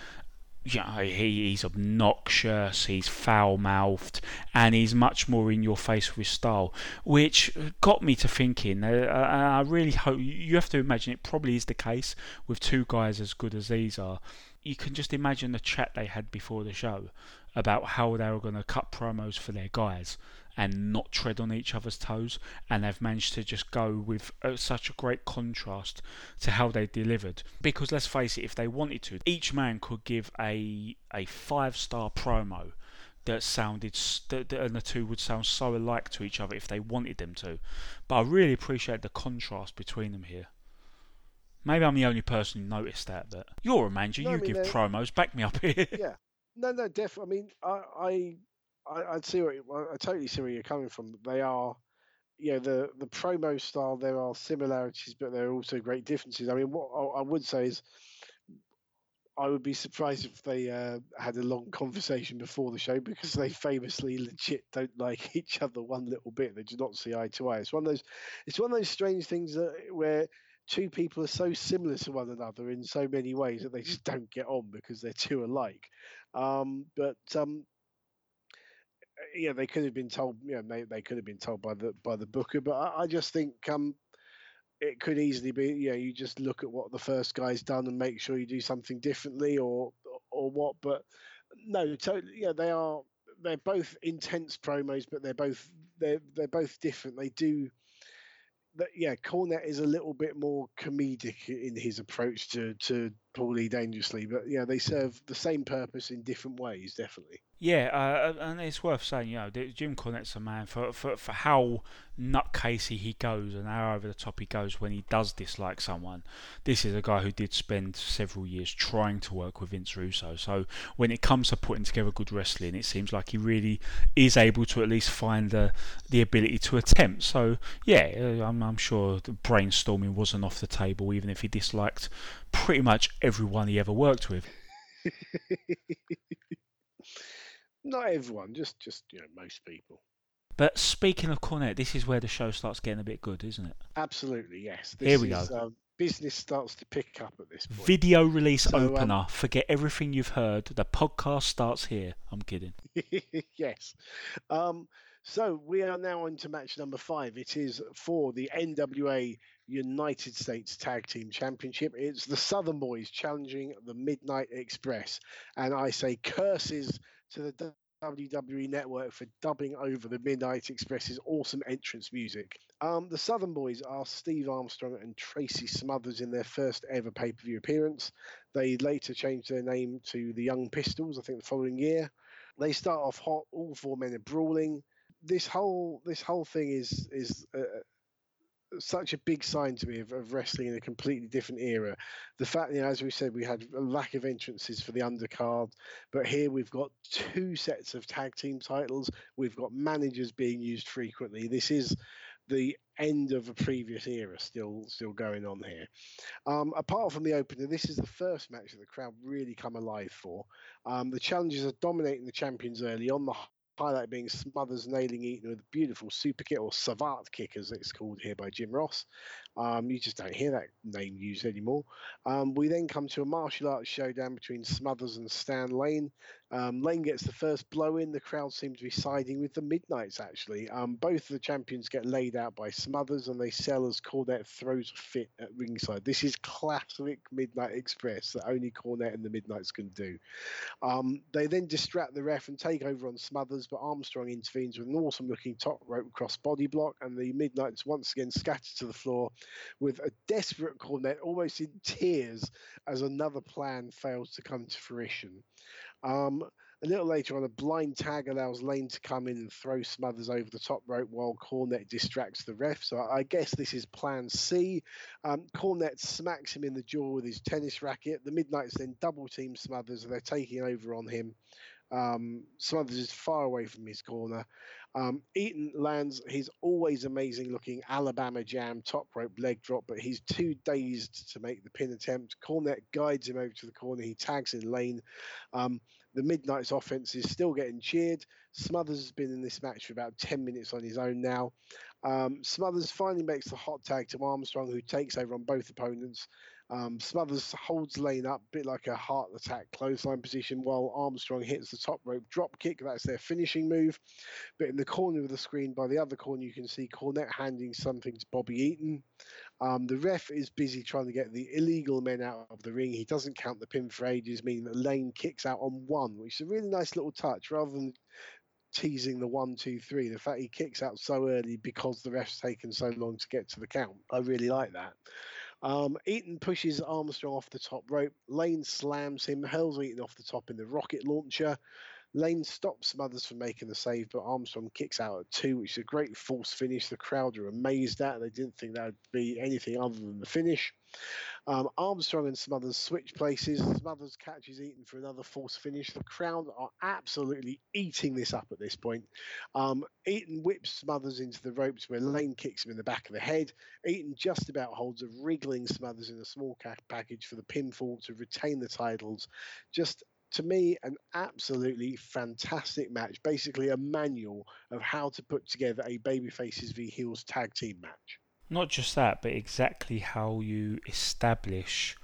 you know, he, he's obnoxious, he's foul mouthed, and he's much more in your face with his style, which got me to thinking. Uh, I I really hope you have to imagine it probably is the case with two guys as good as these are. You can just imagine the chat they had before the show about how they were going to cut promos for their guys and not tread on each other's toes, and they've managed to just go with uh, such a great contrast to how they delivered. Because let's face it, if they wanted to, each man could give a a five star promo that sounded that, and the two would sound so alike to each other if they wanted them to. But I really appreciate the contrast between them here. Maybe I'm the only person who noticed that, but you're a manager, No, I you mean, give promos, back me up here. yeah. No, no, definitely. I mean, I, I, I, see what I, totally see where you're coming from. They are, you know, the the promo style. There are similarities, but there are also great differences. I mean, what I, I would say is, I would be surprised if they uh, had a long conversation before the show because they famously legit don't like each other one little bit. They do not see eye to eye. It's one of those, it's one of those strange things that where two people are so similar to one another in so many ways that they just don't get on because they're too alike. Um, but um, yeah, they could have been told. You know, they, they could have been told by the by the booker. But I, I just think um, it could easily be. Yeah, you just look at what the first guy's done and make sure you do something differently, or or what. But no, totally. Yeah, they are. They're both intense promos, but they're both they're they're both different. They do. That, yeah, Cornette is a little bit more comedic in his approach to to Paulie Dangerously, but yeah, they serve the same purpose in different ways, definitely. Yeah, uh, and it's worth saying, you know, Jim Cornette's a man for, for, for how nutcasey he goes and how over the top he goes when he does dislike someone. This is a guy who did spend several years trying to work with Vince Russo. So when it comes to putting together good wrestling, it seems like he really is able to at least find the the ability to attempt. So yeah, uh, I'm, I'm sure the brainstorming wasn't off the table, even if he disliked pretty much everyone he ever worked with. Not everyone, just just you know most people. But speaking of Cornette, this is where the show starts getting a bit good, isn't it? Absolutely, yes. Here we is, go. Um, business starts to pick up at this point. Video release So, um, opener. Forget everything you've heard. The podcast starts here. I'm kidding. yes. Um, so we are now on to match number five. It is for the NWA United States Tag Team Championship. It's the Southern Boys challenging the Midnight Express. And I say curses to the WWE Network for dubbing over the Midnight Express's awesome entrance music. Um, the Southern Boys are Steve Armstrong and Tracy Smothers in their first ever pay per view appearance. They later changed their name to the Young Pistols, I think, the following year. They start off hot. All four men are brawling. This whole this whole thing is is uh, such a big sign to me of, of wrestling in a completely different era. The fact, you know, as we said, we had a lack of entrances for the undercard, but here we've got two sets of tag team titles. We've got managers being used frequently. This is the end of a previous era still still going on here. Um, apart from the opener, this is the first match that the crowd really come alive for. Um, the challengers are dominating the champions early on. The highlight being Smothers nailing Eaton with a beautiful super kick or savate kick, as it's called here by Jim Ross. Um, you just don't hear that name used anymore. Um, we then come to a martial arts showdown between Smothers and Stan Lane. Um, Lane gets the first blow in. The crowd seem to be siding with the Midnights, actually. Um, both of the champions get laid out by Smothers and they sell as Cornette throws a fit at ringside. This is classic Midnight Express that only Cornette and the Midnights can do. Um, they then distract the ref and take over on Smothers, but Armstrong intervenes with an awesome looking top rope cross body block, and the Midnights once again scatter to the floor with a desperate Cornette almost in tears as another plan fails to come to fruition. Um, a little later on, a blind tag allows Lane to come in and throw Smothers over the top rope while Cornette distracts the ref. So I guess this is plan C. Um, Cornette smacks him in the jaw with his tennis racket. The Midnights then double team Smothers and they're taking over on him. Um, Smothers is far away from his corner. Um, Eaton lands his always amazing looking Alabama Jam top rope leg drop, but he's too dazed to make the pin attempt. Cornette guides him over to the corner. He tags in lane. Um, the Midnight's offense is still getting cheered. Smothers has been in this match for about 10 minutes on his own now. Um, Smothers finally makes the hot tag to Armstrong, who takes over on both opponents. Um, Smothers holds Lane up, a bit like a heart attack clothesline position, while Armstrong hits the top rope drop kick. That's their finishing move. But in the corner of the screen, by the other corner, you can see Cornette handing something to Bobby Eaton. Um, the ref is busy trying to get the illegal men out of the ring. He doesn't count the pin for ages, meaning that Lane kicks out on one, which is a really nice little touch rather than teasing the one, two, three. The fact he kicks out so early because the ref's taken so long to get to the count. I really like that. Um, Eaton pushes Armstrong off the top rope. Lane slams him, hurls Eaton off the top in the rocket launcher. Lane stops Smothers from making the save, but Armstrong kicks out at two, which is a great false finish. The crowd are amazed at. They didn't think that would be anything other than the finish. Um, Armstrong and Smothers switch places. Smothers catches Eaton for another false finish. The crowd are absolutely eating this up at this point. Um, Eaton whips Smothers into the ropes where Lane kicks him in the back of the head. Eaton just about holds a wriggling Smothers in a small package for the pinfall to retain the titles. Just to me, an absolutely fantastic match. Basically, a manual of how to put together a babyfaces v heels tag team match. Not just that, but exactly how you establish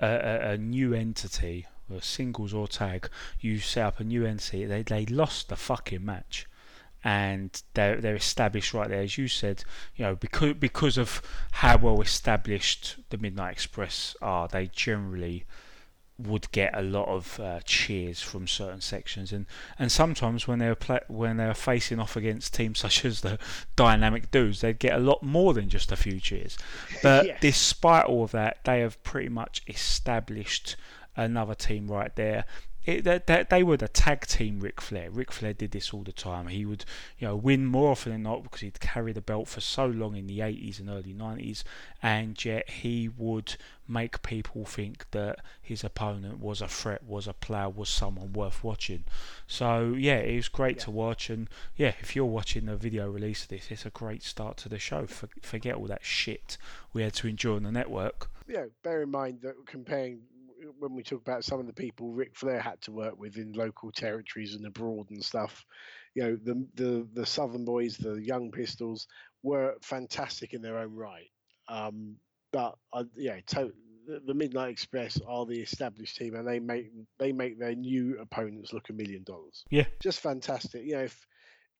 a, a, a new entity, or singles or tag. You set up a new entity. They they lost the fucking match, and they're they're established right there, as you said. You know because because of how well established the Midnight Express are, they generally would get a lot of uh, cheers from certain sections, and, and sometimes when they were play, when they were facing off against teams such as the Dynamic Dudes, they'd get a lot more than just a few cheers. But despite all of that, they have pretty much established another team right there. It, they, they, they were the tag team Ric Flair. Ric Flair did this all the time. He would, you know, win more often than not because he'd carry the belt for so long in the 80s and early 90s, and yet he would make people think that his opponent was a threat, was a player, was someone worth watching. So yeah, it was great to watch, and yeah, if you're watching the video release of this, it's a great start to the show. For, forget all that shit we had to endure on the network. Yeah, bear in mind that comparing when we talk about some of the people Ric Flair had to work with in local territories and abroad and stuff, you know, the the the Southern Boys, the Young Pistols, were fantastic in their own right. Um, but uh, yeah, to, the, the Midnight Express are the established team, and they make they make their new opponents look a million dollars. Yeah. just fantastic. You know, if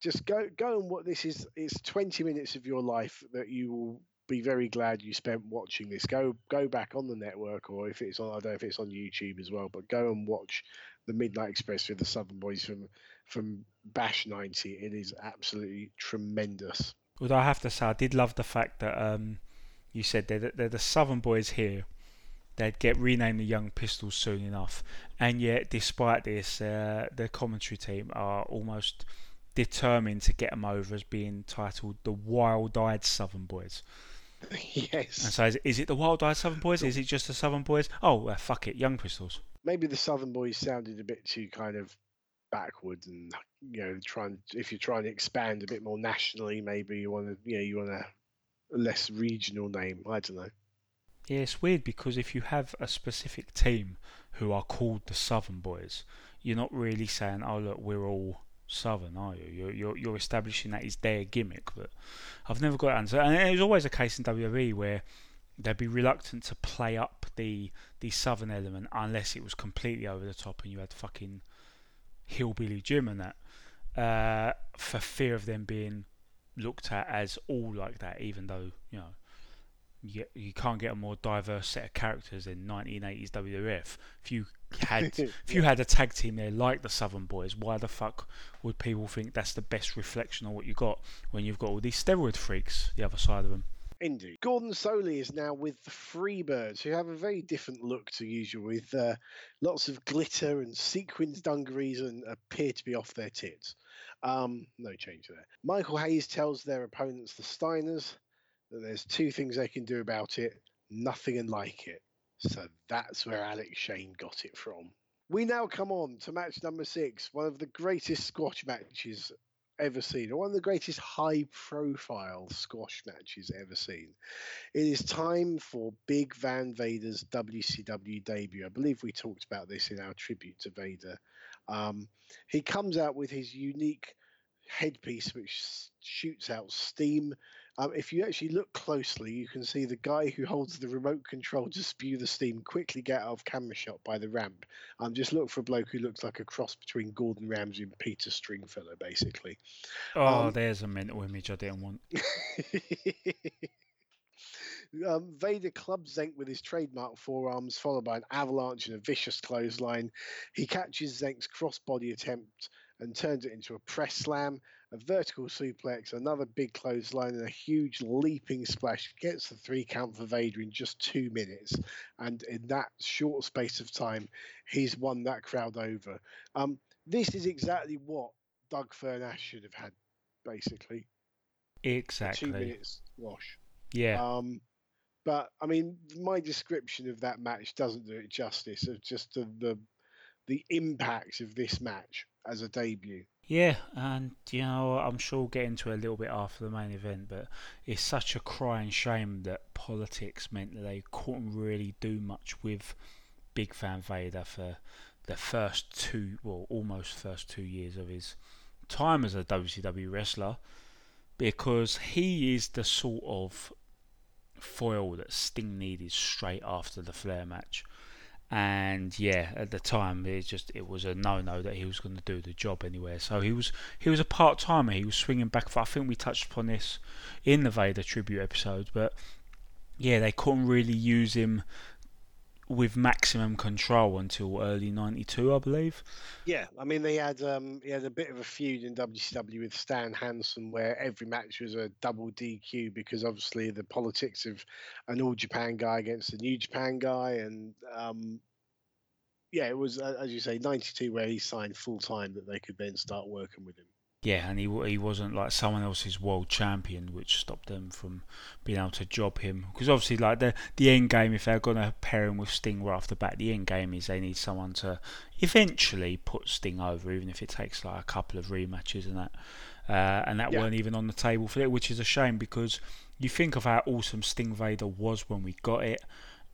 just go go and what this is. It's twenty minutes of your life that you will be very glad you spent watching this. Go go back on the network, or if it's on, I don't know if it's on YouTube as well, but go and watch the Midnight Express with the Southern Boys from from Bash ninety. It is absolutely tremendous. Although I have to say, I did love the fact that um, you said they're, the- they're the Southern Boys here. They'd get renamed the Young Pistols soon enough, and yet, despite this, uh, the commentary team are almost determined to get them over as being titled the Wild-Eyed Southern Boys. And yes, so, is, is it the Wild-Eyed Southern Boys? Is it just the Southern Boys? Oh, uh, fuck it, Young Pistols. maybe the Southern Boys sounded a bit too kind of backward, and you know, trying if you're trying to expand a bit more nationally, maybe you want to, you know, you want a less regional name. I don't know. Yeah, it's weird because if you have a specific team who are called the Southern Boys, you're not really saying, "Oh, look, we're all Southern," are you? You're you're, you're establishing that is their gimmick. But I've never got an answer, and it was always a case in WWE where they'd be reluctant to play up the the Southern element unless it was completely over the top and you had fucking hillbilly Jim and that, uh, for fear of them being looked at as all like that, even though you know you, you can't get a more diverse set of characters in 1980s WWF. If you had if you had a tag team there like the Southern Boys, why the fuck would people think that's the best reflection of what you got when you've got all these steroid freaks the other side of them? Indeed. Gordon Solie is now with the Freebirds, who have a very different look to usual, with uh, lots of glitter and sequins dungarees and appear to be off their tits. Um, no change there. Michael Hayes tells their opponents, the Steiners, that there's two things they can do about it nothing and like it. So that's where Alex Shane got it from. We now come on to match number six, one of the greatest squash matches ever seen, or one of the greatest high profile squash matches ever seen. It is time for Big Van Vader's WCW debut. I believe we talked about this in our tribute to Vader. Um, he comes out with his unique headpiece, which shoots out steam. Um, if you actually look closely, you can see the guy who holds the remote control to spew the steam quickly get out of camera shot by the ramp. Um, just look for a bloke who looks like a cross between Gordon Ramsay and Peter Stringfellow, basically. Oh, Um, there's a mental image I didn't want. um, Vader clubs Zenk with his trademark forearms, followed by an avalanche and a vicious clothesline. He catches Zenk's crossbody attempt and turns it into a press slam, a vertical suplex, another big clothesline, and a huge leaping splash. Gets the three count for Vader in just two minutes. And in that short space of time, he's won that crowd over. Um, this is exactly what Doug Furnas should have had, basically. Exactly. Two minutes wash. Yeah. Um, but I mean, my description of that match doesn't do it justice. Of just the, the the impact of this match as a debut. Yeah, and you know, I'm sure we'll get into a little bit after the main event, but it's such a crying shame that politics meant that they couldn't really do much with Big Van Vader for the first two, well, almost first two years of his time as a WCW wrestler, because he is the sort of foil that Sting needed straight after the Flair match and yeah, at the time it just it was a no-no that he was going to do the job anywhere. So he was he was a part-timer. He was swinging back. I think we touched upon this in the Vader tribute episode, but yeah, they couldn't really use him with maximum control until early '92, I believe. Yeah, I mean they had um he had a bit of a feud in WCW with Stan Hansen where every match was a double DQ because obviously the politics of an All Japan guy against a New Japan guy and um yeah it was uh, as you say 92 where he signed full time that they could then start working with him. Yeah, and he he wasn't like someone else's world champion, which stopped them from being able to job him. Because obviously, like the the end game, if they're gonna pair him with Sting right off the bat, the end game is they need someone to eventually put Sting over, even if it takes like a couple of rematches and that. Uh, and that Yeah. weren't even on the table for it, which is a shame because you think of how awesome Sting Vader was when we got it,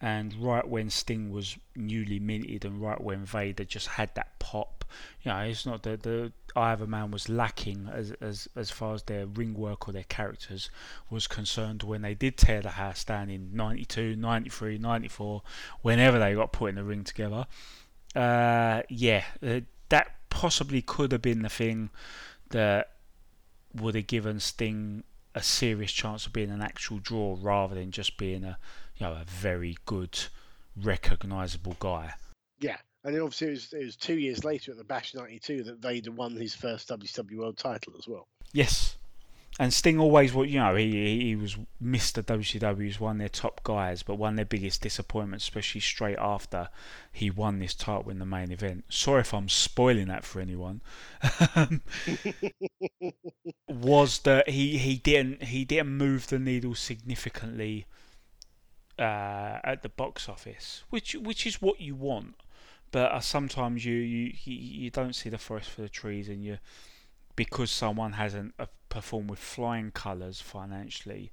and right when Sting was newly minted, and right when Vader just had that pop. You know, it's not the the either man was lacking as as as far as their ring work or their characters was concerned when they did tear the house down in 92, 93, 94, whenever they got put in the ring together. Uh, yeah, uh, that possibly could have been the thing that would have given Sting a serious chance of being an actual draw rather than just being a you know a very good recognizable guy. Yeah, and obviously it was, it was two years later at the Bash '92 that Vader won his first WCW World Title as well. Yes, and Sting always, was, you know, he he was Mr. WCW, was one of their top guys, but one of their biggest disappointments, especially straight after he won this title in the main event. Sorry if I'm spoiling that for anyone. was that he, he didn't he didn't move the needle significantly uh, at the box office, which which is what you want. But uh, sometimes you, you you don't see the forest for the trees, and you because someone hasn't uh, performed with flying colours financially,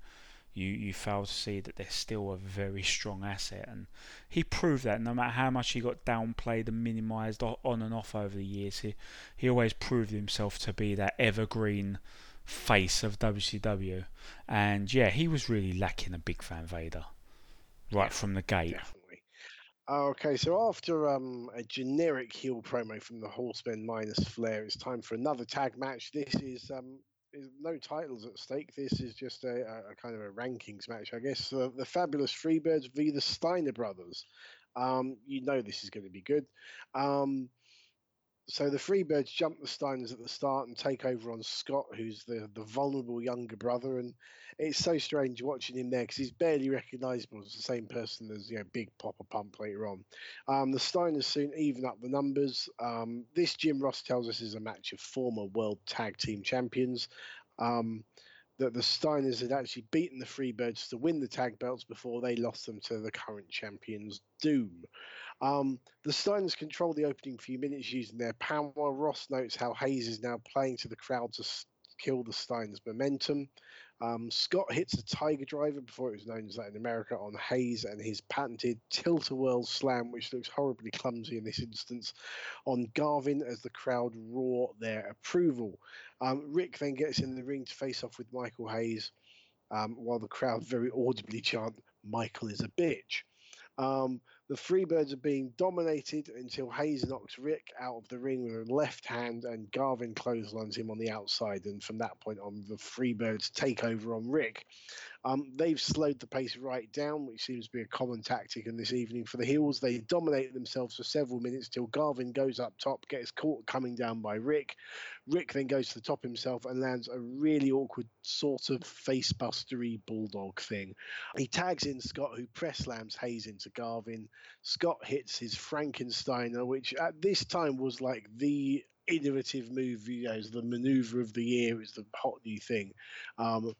you you fail to see that they're still a very strong asset. And he proved that no matter how much he got downplayed and minimised on and off over the years, he he always proved himself to be that evergreen face of WCW. And yeah, he was really lacking a Big Van Vader right from the gate. Definitely. Okay, so after um, a generic heel promo from the Horsemen minus Flair, it's time for another tag match. This is um, no titles at stake. This is just a, a, kind of a rankings match, I guess. the Fabulous Freebirds v the Steiner Brothers. Um, you know this is going to be good. Um, so the Freebirds jump the Steiners at the start and take over on Scott, who's the, the vulnerable younger brother. And it's so strange watching him there because he's barely recognisable as the same person as you know Big Poppa Pump later on. Um, the Steiners soon even up the numbers. Um, this Jim Ross tells us is a match of former World Tag Team Champions. Um, that the Steiners had actually beaten the Freebirds to win the tag belts before they lost them to the current champions, Doom. Um, the Steiners control the opening few minutes using their power. Ross notes how Hayes is now playing to the crowd to kill the Steiners' momentum. Um, Scott hits a Tiger Driver before it was known as that in America on Hayes and his patented tilt-a-whirl slam, which looks horribly clumsy in this instance, on Garvin as the crowd roar their approval. Um, Rick then gets in the ring to face off with Michael Hayes, um, while the crowd very audibly chant, "Michael is a bitch." The Freebirds are being dominated until Hayes knocks Rick out of the ring with a left hand and Garvin clotheslines him on the outside. And from that point on, the Freebirds take over on Rick. Um, they've slowed the pace right down, which seems to be a common tactic in this evening for the Heels. They dominate themselves for several minutes till Garvin goes up top, gets caught coming down by Rick. Rick then goes to the top himself and lands a really awkward sort of facebustery bulldog thing. He tags in Scott, who press slams Hayes into Garvin. Scott hits his Frankensteiner, which at this time was like the innovative move, you know, the maneuver of the year. It's the hot new thing. Um,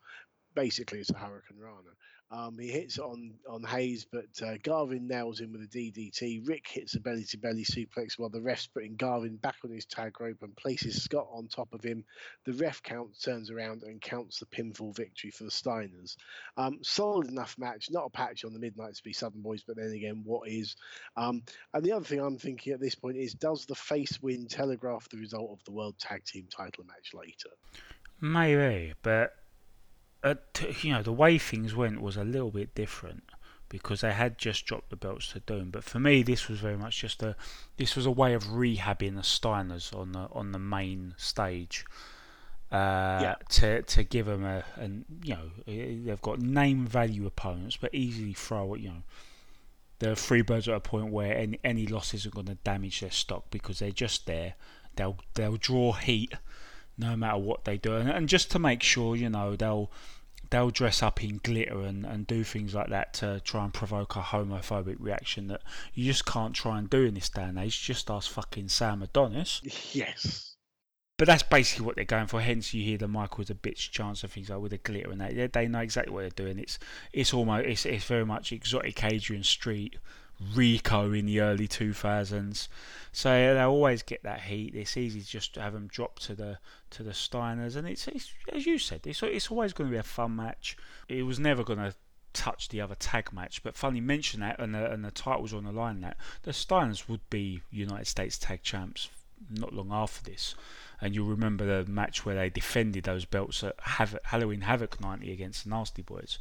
basically it's a hurricanrana. Um, he hits on on Hayes, but uh, Garvin nails him with a DDT. Rick hits a belly to belly suplex while the ref's putting Garvin back on his tag rope and places Scott on top of him. The ref count turns around and counts the pinfall victory for the Steiners. Um, solid enough match, not a patch on the Midnight to be Southern Boys, but then again, what is? Um, and the other thing I'm thinking at this point is, does the face win telegraph the result of the World Tag Team Title match later? Maybe, but uh, you know, the way things went was a little bit different because they had just dropped the belts to Doom. But for me, this was very much just a this was a way of rehabbing the Steiners on the on the main stage. Uh, yeah. To to give them a and you know they've got name value opponents, but easily throw you know the Freebirds are at a point where any any loss isn't going to damage their stock because they're just there. They'll they'll draw heat no matter what they do. And, and just to make sure, you know, they'll they'll dress up in glitter and, and do things like that to try and provoke a homophobic reaction that you just can't try and do in this day and age. Just ask fucking Sam Adonis. Yes. But that's basically what they're going for. Hence, you hear the Michael's a bitch chance of things like with the glitter and that. They, they know exactly what they're doing. It's it's almost it's, it's very much exotic Adrian Street Rico in the early 2000s. So they always get that heat. It's easy just to have them drop to the to the Steiners, and it's, it's as you said, it's it's always going to be a fun match. It was never going to touch the other tag match, but funny mention that, and the and the titles on the line that the Steiners would be United States Tag Champs not long after this. and you'll remember the match where they defended those belts at Havoc, Halloween Havoc 90 against the Nasty Boys.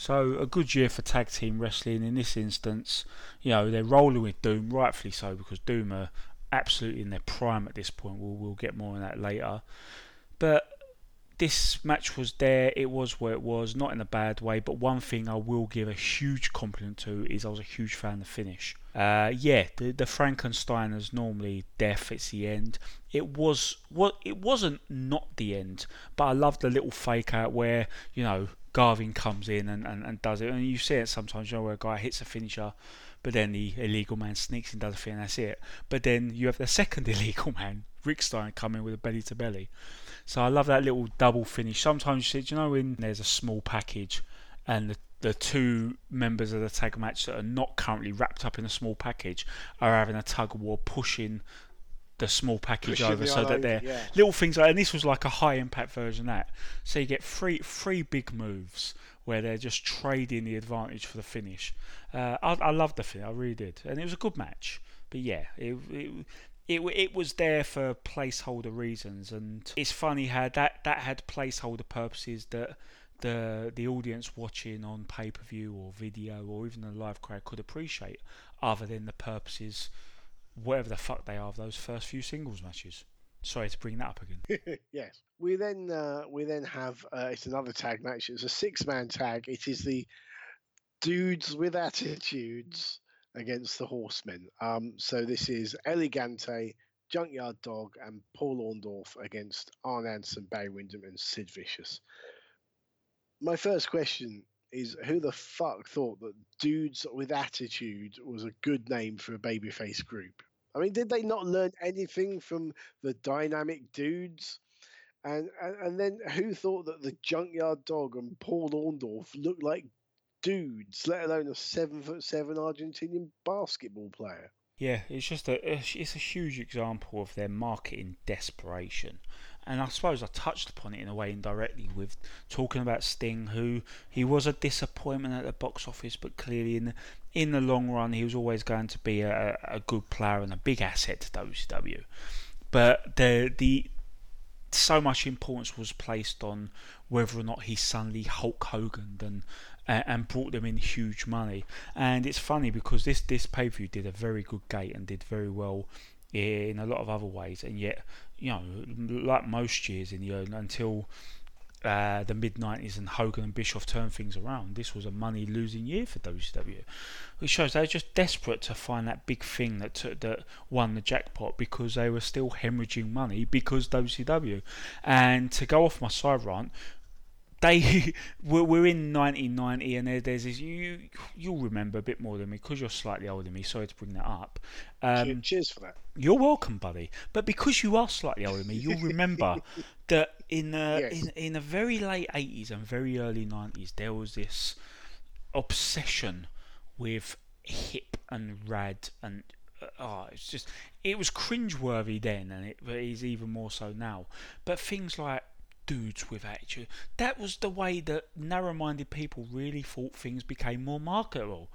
So a good year for tag team wrestling in this instance. You know they're rolling with Doom, rightfully so, because Doom are absolutely in their prime at this point. We'll we'll get more on that later. But this match was there. It was where it was, not in a bad way. But one thing I will give a huge compliment to is I was a huge fan of the finish. Uh, yeah, the the Frankensteiners normally death. It's the end. It was what it wasn't not the end, but I loved the little fake out where you know Garvin comes in and, and, and does it. And you see it sometimes, you know, where a guy hits a finisher, but then the illegal man sneaks and does a thing, and that's it. But then you have the second illegal man, Rick Stein, coming with a belly to belly. So I love that little double finish. Sometimes you see, you know, when there's a small package and the the two members of the tag match that are not currently wrapped up in a small package are having a tug of war pushing the small package Pushing over so that they're yeah. little things like and this was like a high impact version of that. So you get three three big moves where they're just trading the advantage for the finish. Uh, I, I loved the thing I really did. And it was a good match. But yeah it, it it, it was there for placeholder reasons. And it's funny how that, that had placeholder purposes that the the audience watching on pay per view or video or even the live crowd could appreciate, other than the purposes, whatever the fuck they are, of those first few singles matches. Sorry to bring that up again. yes. We then uh, we then have uh, it's another tag match. It's a six man tag. It is the dudes with attitudes against the horsemen. Um, so this is El Gigante, Junkyard Dog, and Paul Orndorff against Arn Anderson, Barry Windham, and Sid Vicious. My first question is who the fuck thought that dudes with attitude was a good name for a babyface group? I mean, did they not learn anything from the dynamic dudes? And, and and then who thought that the junkyard dog and Paul Orndorff looked like dudes, let alone a seven foot seven Argentinian basketball player? Yeah, it's just a it's a huge example of their marketing desperation. And I suppose I touched upon it in a way indirectly with talking about Sting, who he was a disappointment at the box office, but clearly in the, in the long run he was always going to be a, a good player and a big asset to WCW. But the the so much importance was placed on whether or not he suddenly Hulk Hogan and and brought them in huge money. And it's funny because this this pay per view did a very good gate and did very well eh, in a lot of other ways, and yet you know like most years in the early until. Uh, the mid 90s and Hogan and Bischoff turned things around. This was a money losing year for WCW, which shows they were just desperate to find that big thing that that won the jackpot because they were still hemorrhaging money because WCW. And to go off my side rant, they we're, we're in 1990 and there's this you you'll remember a bit more than me because you're slightly older than me sorry to bring that up um, Cheers for that. you're welcome buddy but because you are slightly older than me you'll remember that in the Yes. in, in the very late 80s and very early 90s there was this obsession with hip and rad and uh, oh, it's just it was cringeworthy then, and it is even more so now. But things like dudes with attitude, that was the way that narrow-minded people really thought things became more marketable.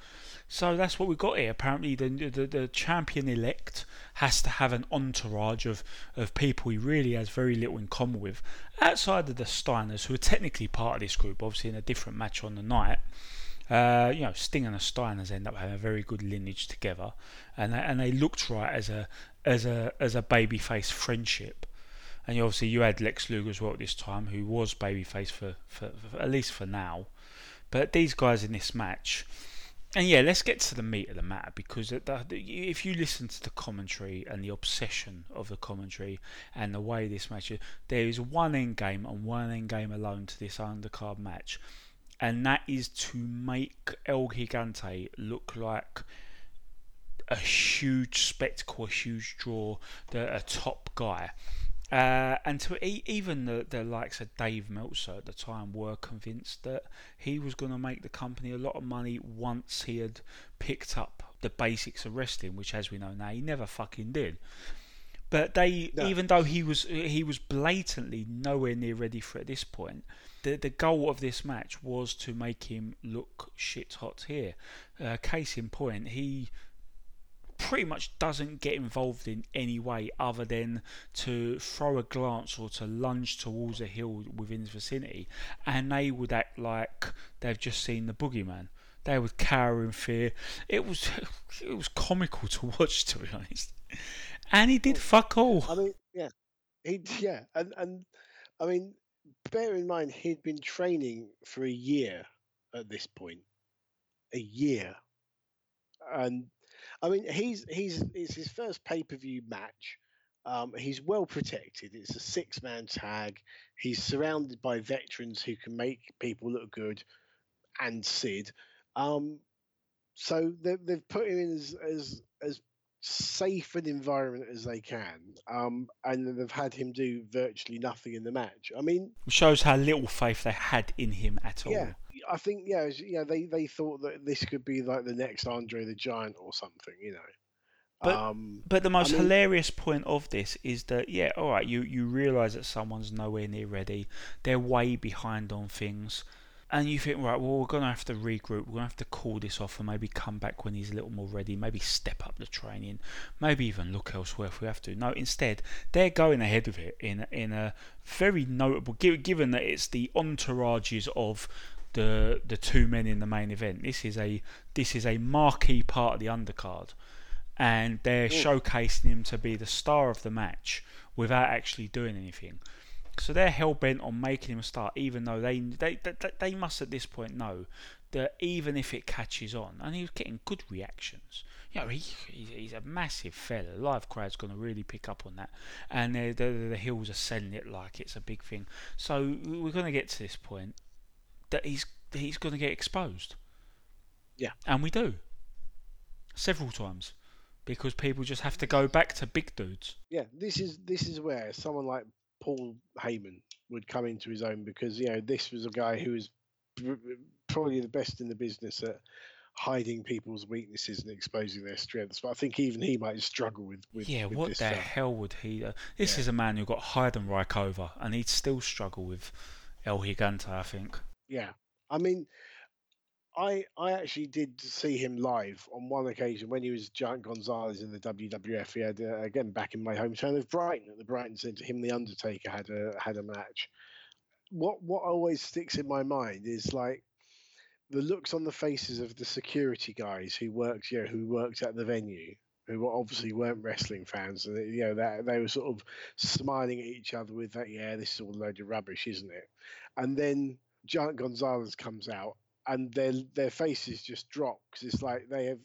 So that's what we got here. Apparently, the the, the champion elect has to have an entourage of, of people he really has very little in common with, outside of the Steiners, who are technically part of this group, obviously in a different match on the night. Uh, you know, Sting and the Steiners end up having a very good lineage together, and they, and they looked right as a as a as a babyface friendship. And obviously you had Lex Luger as well at this time, who was babyface for, for, for at least for now. But these guys in this match, and yeah, let's get to the meat of the matter because the, uh, the, if you listen to the commentary and the obsession of the commentary and the way this match is, there is one end game and one end game alone to this undercard match, and that is to make El Gigante look like a huge spectacle, a huge draw, a top guy. Uh, and to e- even the, the likes of Dave Meltzer at the time were convinced that he was going to make the company a lot of money once he had picked up the basics of wrestling, which, as we know now, he never fucking did. But they, No. even though he was he was blatantly nowhere near ready for it at this point, the the goal of this match was to make him look shit hot here. Uh, case in point, he pretty much doesn't get involved in any way other than to throw a glance or to lunge towards a hill within the vicinity, and they would act like they've just seen the boogeyman. They would cower in fear. It was it was comical to watch, to be honest. And he did fuck all. I mean, yeah, he yeah, and and I mean, bear in mind he'd been training for a year at this point, a year, and I mean he's he's it's his first pay per view match. Um, he's well protected. It's a six man tag. He's surrounded by veterans who can make people look good, and Sid. Um, so they, they've put him in as as as safe an environment as they can, um, and they've had him do virtually nothing in the match. I mean, shows how little faith they had in him at all. yeah, I think yeah, yeah, they they thought that this could be like the next Andre the Giant or something, you know. But- um, But the most I mean- hilarious point of this is that yeah, all right, you you realise that someone's nowhere near ready. They're way behind on things, and you think right, well, we're gonna have to regroup. We're gonna have to call this off and maybe come back when he's a little more ready. Maybe step up the training. Maybe even look elsewhere if we have to. No, instead they're going ahead with it in in a very notable given that it's the entourages of the the two men in the main event. This is a this is a marquee part of the undercard and they're showcasing him to be the star of the match without actually doing anything. So they're hell bent on making him a star, even though they, they they they must at this point know that even if it catches on, and he was getting good reactions. You know, he, he's, he's a massive fella. The live crowd's going to really pick up on that, and the, the the hills are selling it like it's a big thing. So we're going to get to this point that he's he's going to get exposed. Yeah. and we do several times because people just have to go back to big dudes. yeah, this is this is where someone like Paul Heyman would come into his own because you know this was a guy who was probably the best in the business at hiding people's weaknesses and exposing their strengths. But I think even he might struggle with with yeah, with what the stuff. hell would he? Uh, this Yeah. is a man who got higher Heidenreich over, and he'd still struggle with El Gigante, I think. Yeah, I mean, I I actually did see him live on one occasion when he was Giant Gonzalez in the WWF. He had uh, again back in my hometown of Brighton at the Brighton Centre. Him, the Undertaker had a had a match. What what always sticks in my mind is like the looks on the faces of the security guys who worked, you know, who worked at the venue, who obviously weren't wrestling fans, and you know that they were sort of smiling at each other with that, yeah, this is all a load of rubbish, isn't it? And then Giant Gonzalez comes out, and their their faces just drop because it's like they have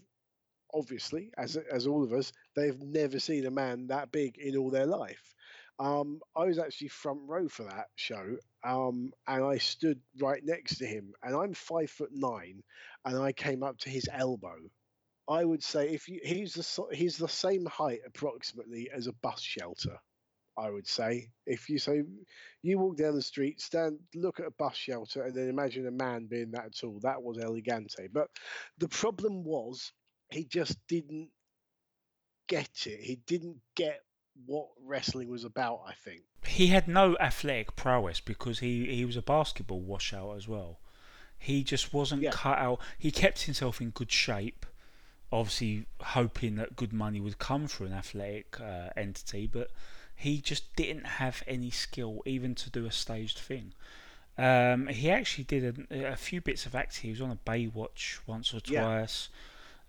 obviously, as as all of us, they've never seen a man that big in all their life. Um, I was actually front row for that show, um, and I stood right next to him. And I'm five foot nine, and I came up to his elbow. I would say if you, he's the he's the same height approximately as a bus shelter. I would say if you say you walk down the street, stand, look at a bus shelter, and then imagine a man being that tall. That was El Gigante. But the problem was he just didn't get it. He didn't get what wrestling was about. I think. He had no athletic prowess because he, he was a basketball washout as well. He just wasn't Yeah. cut out. He kept himself in good shape, obviously hoping that good money would come through an athletic uh, entity, but he just didn't have any skill even to do a staged thing. Um, he actually did a, a few bits of acting. He was on a Baywatch once or Yeah. twice.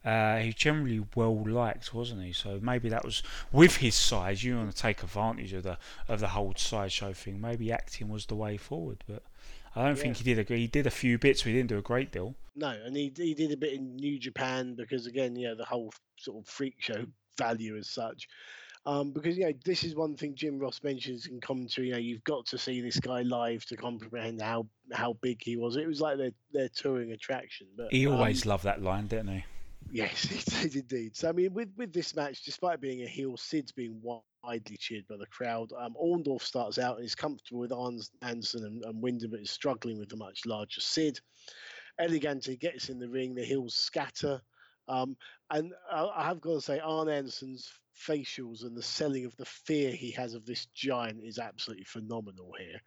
Uh, he's generally well liked, wasn't he? So maybe that was with his size. You want to take advantage of the of the whole sideshow thing. Maybe acting was the way forward, but I don't think he did. A, he did a few bits, he didn't do a great deal. No, and he he did a bit in New Japan because again, you know, the whole sort of freak show value as such. Um, because you know, this is one thing Jim Ross mentions in commentary. You know, you've got to see this guy live to comprehend how how big he was. It was like their their touring attraction. But He um, always loved that line, didn't he? Yes, he did indeed. So I mean, with with this match, despite being a heel, Sid's being widely cheered by the crowd. Um, Orndorff starts out and is comfortable with Arns, Anderson and, and Windham, but is struggling with the much larger Sid. El Gigante gets in the ring. The heels scatter. Um, and I, I have got to say, Arn Anderson's facials and the selling of the fear he has of this giant is absolutely phenomenal here.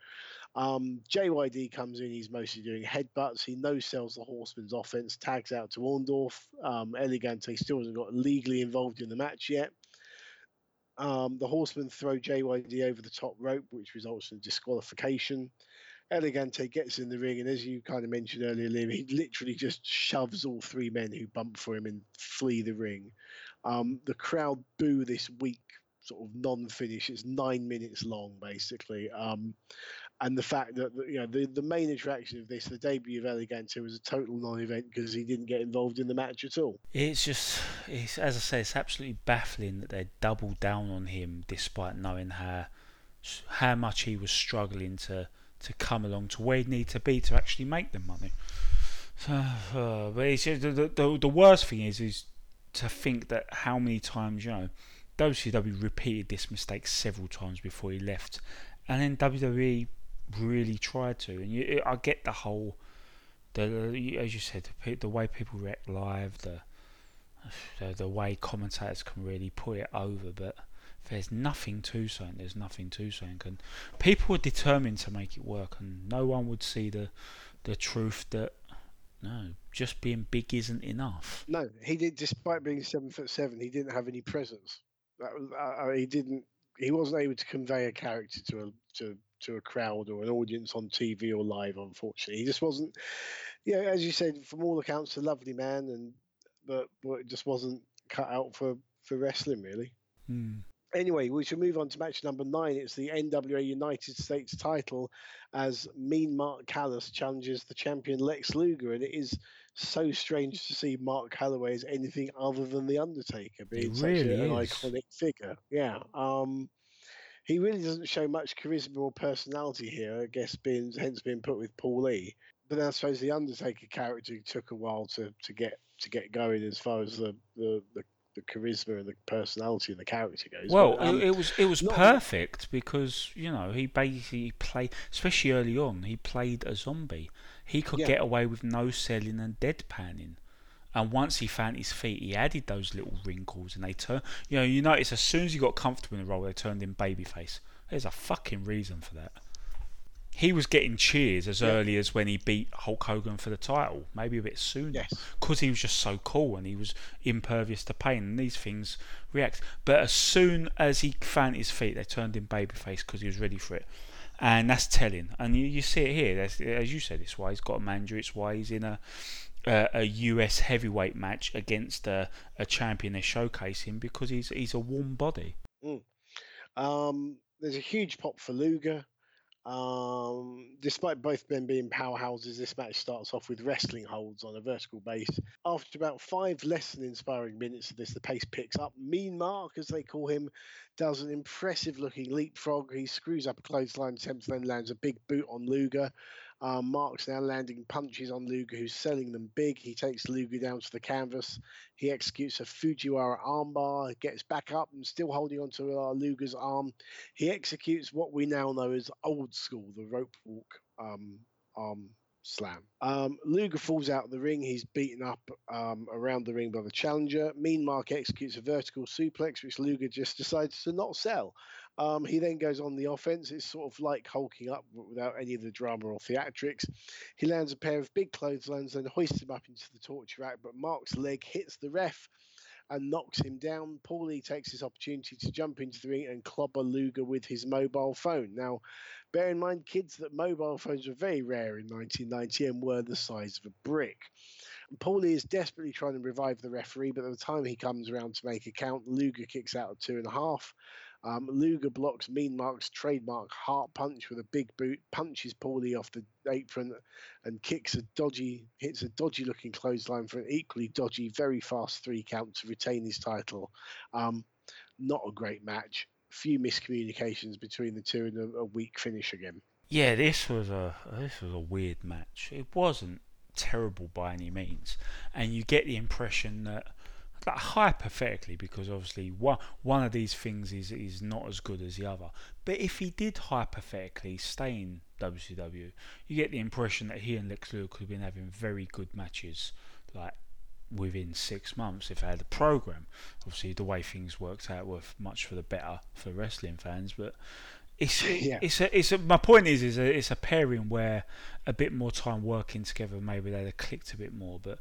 Um, JYD comes in, he's mostly doing headbutts. He no sells the Horseman's offense, tags out to Orndorff. Um, El Gigante still hasn't got legally involved in the match yet. Um, the Horsemen throw JYD over the top rope, which results in disqualification. El Gigante gets in the ring, and as you kind of mentioned earlier, Liam, he literally just shoves all three men who bump for him and flee the ring. Um, the crowd boo this weak sort of non-finish. It's nine minutes long, basically. Um, and the fact that you know the, the main attraction of this, the debut of El Gigante, was a total non-event because he didn't get involved in the match at all. It's just, it's as I say, it's absolutely baffling that they doubled down on him despite knowing how how much he was struggling to to come along to where he needed to be to actually make the money. So, uh, but it's the, the the worst thing is is to think that how many times you know WCW repeated this mistake several times before he left, and then WWE really tried to. And you, I get the whole, the as you said, the, the way people react live, the, the the way commentators can really put it over, but there's nothing to saying. There's nothing to saying, and people were determined to make it work, and no one would see the the truth that no, just being big isn't enough. No, he did. Despite being seven foot seven, he didn't have any presence. That was, uh, he didn't. He wasn't able to convey a character to a to to a crowd or an audience on TV or live. Unfortunately, he just wasn't. Yeah, you know, as you said, from all accounts, a lovely man, and but but it just wasn't cut out for for wrestling really. Hmm. Anyway, we should move on to match number nine. It's the NWA United States title as Mean Mark Callous challenges the champion Lex Luger. And it is so strange to see Mark Calaway as anything other than The Undertaker, being It such really an is. iconic figure. Yeah. Um, he really doesn't show much charisma or personality here, I guess, being hence being put with Paul Lee. But I suppose the Undertaker character took a while to, to get to get going as far as the, the, the, the charisma and the personality and the character goes. Well, But, um, it, was it was perfect because you know he basically played, especially early on, he played a zombie. He could Yeah. get away with no selling and deadpanning. And once he found his feet, he added those little wrinkles, and they turn. You know, you notice as soon as he got comfortable in the role, they turned him babyface. There's a fucking reason for that. He was getting cheers as Yeah. early as when he beat Hulk Hogan for the title, maybe a bit sooner Yes. because he was just so cool and he was impervious to pain and these things react. But as soon as he found his feet, they turned him babyface because he was ready for it. And that's telling. And you, you see it here. That's, as you said, it's why he's got a manager. It's why he's in a a, a US heavyweight match against a, a champion they're showcasing because he's he's a warm body. Um, there's a huge pop for Luger. Um, despite both men being powerhouses, this match starts off with wrestling holds on a vertical base. After about five less than inspiring minutes of this, the pace picks up. Mean Mark, as they call him, does an impressive looking leapfrog. He screws up a clothesline attempt, then lands a big boot on Luger. Um, Mark's now landing punches on Luger, who's selling them big. He takes Luger down to the canvas. He executes a Fujiwara armbar, gets back up and still holding onto uh, Luger's arm. He executes what we now know as old school, the rope walk um, arm slam. Um, Luger falls out of the ring. He's beaten up um, around the ring by the challenger. Mean Mark executes a vertical suplex, which Luger just decides to not sell. Um, he then goes on the offense. It's sort of like hulking up without any of the drama or theatrics. He lands a pair of big clotheslines and hoists him up into the torture rack, but Mark's leg hits the ref and knocks him down. Paulie takes this opportunity to jump into the ring and clobber Luger with his mobile phone. Now, bear in mind, kids, that mobile phones were very rare in 1990 and were the size of a brick. Paulie is desperately trying to revive the referee, but by the time he comes around to make a count, Luger kicks out at two and a half. Um, Luger blocks Mean Mark's trademark heart punch with a big boot, punches Paulie off the apron, and kicks a dodgy, hits a dodgy looking clothesline for an equally dodgy, very fast three count to retain his title. Um, not a great match. Few miscommunications between the two and a, a weak finish again. Yeah, this was a this was a weird match. It wasn't terrible by any means, and you get the impression that, like, hypothetically, because obviously one one of these things is is not as good as the other. But if he did hypothetically stay in WCW, you get the impression that he and Lex Luger could have been having very good matches, like within six months if they had a program. Obviously, the way things worked out were much for the better for wrestling fans, but it's Yeah. it's a, it's a, my point is is a, it's a pairing where a bit more time working together maybe they'd have clicked a bit more, but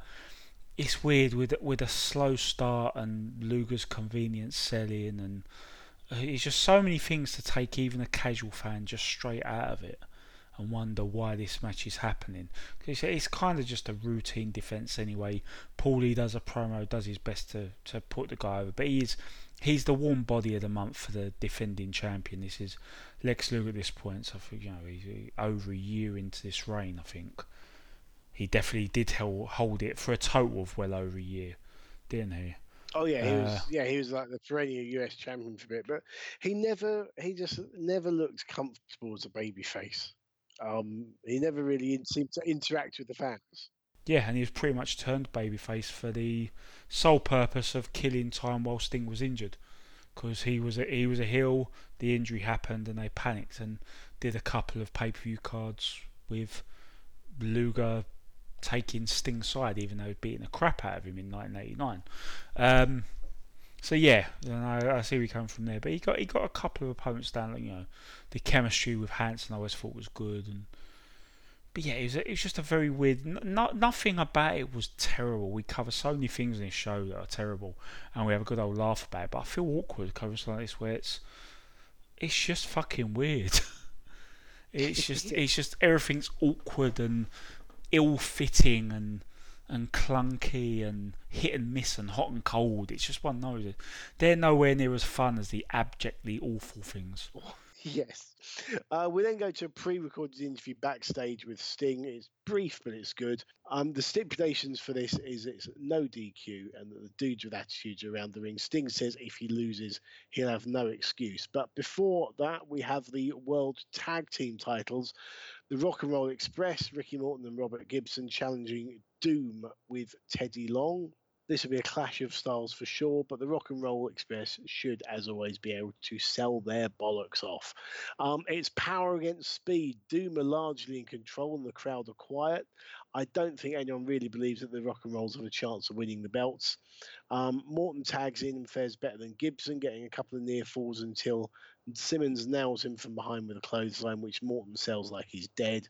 it's weird with with a slow start and Luger's convenience selling and uh, it's just so many things to take even a casual fan just straight out of it and wonder why this match is happening. It's, it's kind of just a routine defense anyway. Paulie does a promo, does his best to, to put the guy over, but he's he's the warm body of the month for the defending champion. This is Lex Luger at this point. So I think you know he's over a year into this reign. I think he definitely did hold it for a total of well over a year, didn't he? Oh yeah, he Uh, was. Yeah, he was like the perennial US champion for a bit, but he never. He just never looked comfortable as a babyface. Um, he never really seemed to interact with the fans. Yeah, and he was pretty much turned babyface for the sole purpose of killing time while Sting was injured, because he was a, he was a heel. The injury happened, and they panicked and did a couple of pay per view cards with Luger taking Sting's side, even though he'd the crap out of him in 1989. Um, so yeah, know, I see where you come from there. But he got he got a couple of opponents down. You know, the chemistry with Hansen I always thought was good, and but yeah, it was, it was just a very weird. No, nothing about it was terrible. We cover so many things in this show that are terrible, and we have a good old laugh about it. But I feel awkward covering something like this where it's it's just fucking weird. it's just it's just everything's awkward and ill-fitting and and clunky and hit and miss and hot and cold. It's just one those. They're nowhere near as fun as the abjectly awful things. Yes. Uh, we then go to a pre-recorded interview backstage with Sting. It's brief, but it's good. Um, the stipulations for this is it's no DQ and the dudes with attitudes around the ring. Sting says if he loses, he'll have no excuse. But before that, we have the World Tag Team titles. The Rock and Roll Express, Ricky Morton and Robert Gibson challenging Doom with Teddy Long. This will be a clash of styles for sure, but the Rock and Roll Express should, as always, be able to sell their bollocks off. Um, it's power against speed. Doom are largely in control, and the crowd are quiet. I don't think anyone really believes that the Rock and Rolls have a chance of winning the belts. Um, Morton tags in and fares better than Gibson, getting a couple of near falls until Simmons nails him from behind with a clothesline, which Morton sells like he's dead.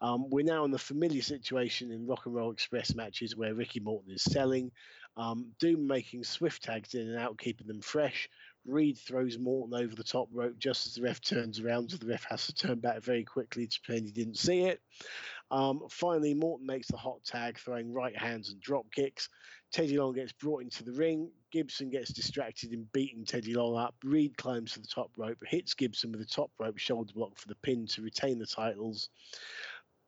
Um, we're now in the familiar situation in Rock and Roll Express matches where Ricky Morton is selling, um, Doom making swift tags in and out, keeping them fresh. Reed throws Morton over the top rope just as the ref turns around, so the ref has to turn back very quickly to pretend he didn't see it. Um, finally, Morton makes the hot tag, throwing right hands and drop kicks. Teddy Long gets brought into the ring. Gibson gets distracted in beating Teddy Long up. Reed climbs to the top rope, hits Gibson with a top rope shoulder block for the pin to retain the titles.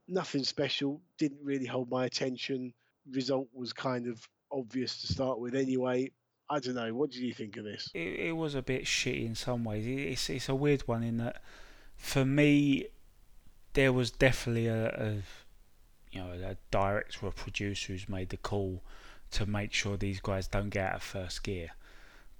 Nothing special, didn't really hold my attention. Result was kind of obvious to start with anyway. I don't know. What did you think of this? it, it was a bit shitty in some ways. It's it's a weird one in that for me there was definitely a, a you know a director or producer who's made the call to make sure these guys don't get out of first gear.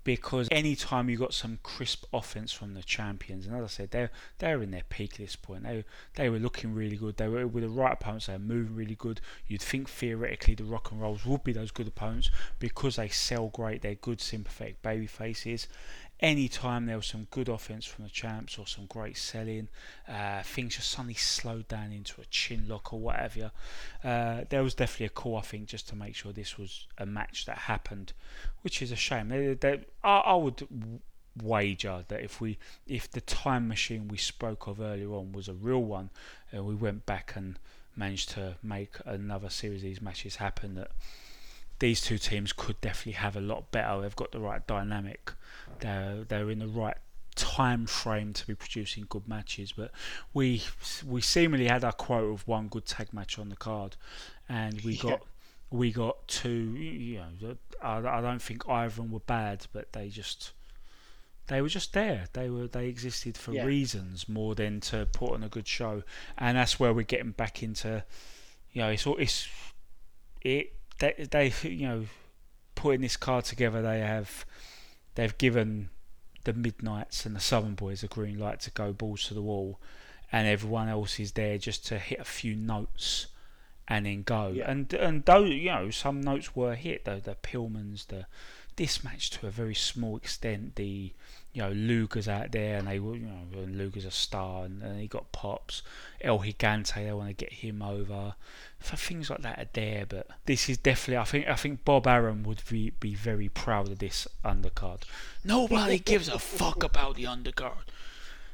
Because anytime you got some crisp offense from the champions, and as I said, they're they're in their peak at this point. They they were looking really good. They were with the right opponents. They were moving really good. You'd think theoretically the Rock and Rolls would be those good opponents because they sell great. They're good sympathetic baby faces. Anytime there was some good offense from the champs or some great selling, uh, things just suddenly slowed down into a chin lock or whatever. Uh, there was definitely a call, I think, just to make sure this was a match that happened, which is a shame. They, they, I, I would wager that if we, if the time machine we spoke of earlier on was a real one, and we went back and managed to make another series of these matches happen, that these two teams could definitely have a lot better. They've got the right dynamic. They're they're in the right time frame to be producing good matches. But we we seemingly had our quota of one good tag match on the card, and we Yeah. got we got two. You know, I, I don't think either of them were bad, but they just they were just there. They were they existed for Yeah. reasons more than to put on a good show, and that's where we're getting back into. You know, it's all it's it they they you know putting this card together. They have they've given the Midnights and the Southern Boys a green light to go balls to the wall, and everyone else is there just to hit a few notes and then go. Yeah. And and though you know some notes were hit, though the Pillmans, the this match to a very small extent, the you know Luger's out there and they were you know and Luger's a star and, and he got pops. El Gigante, they want to get him over. For things like that are there, but this is definitely. I think I think Bob Arum would be, be very proud of this undercard. Nobody gives a fuck about the undercard.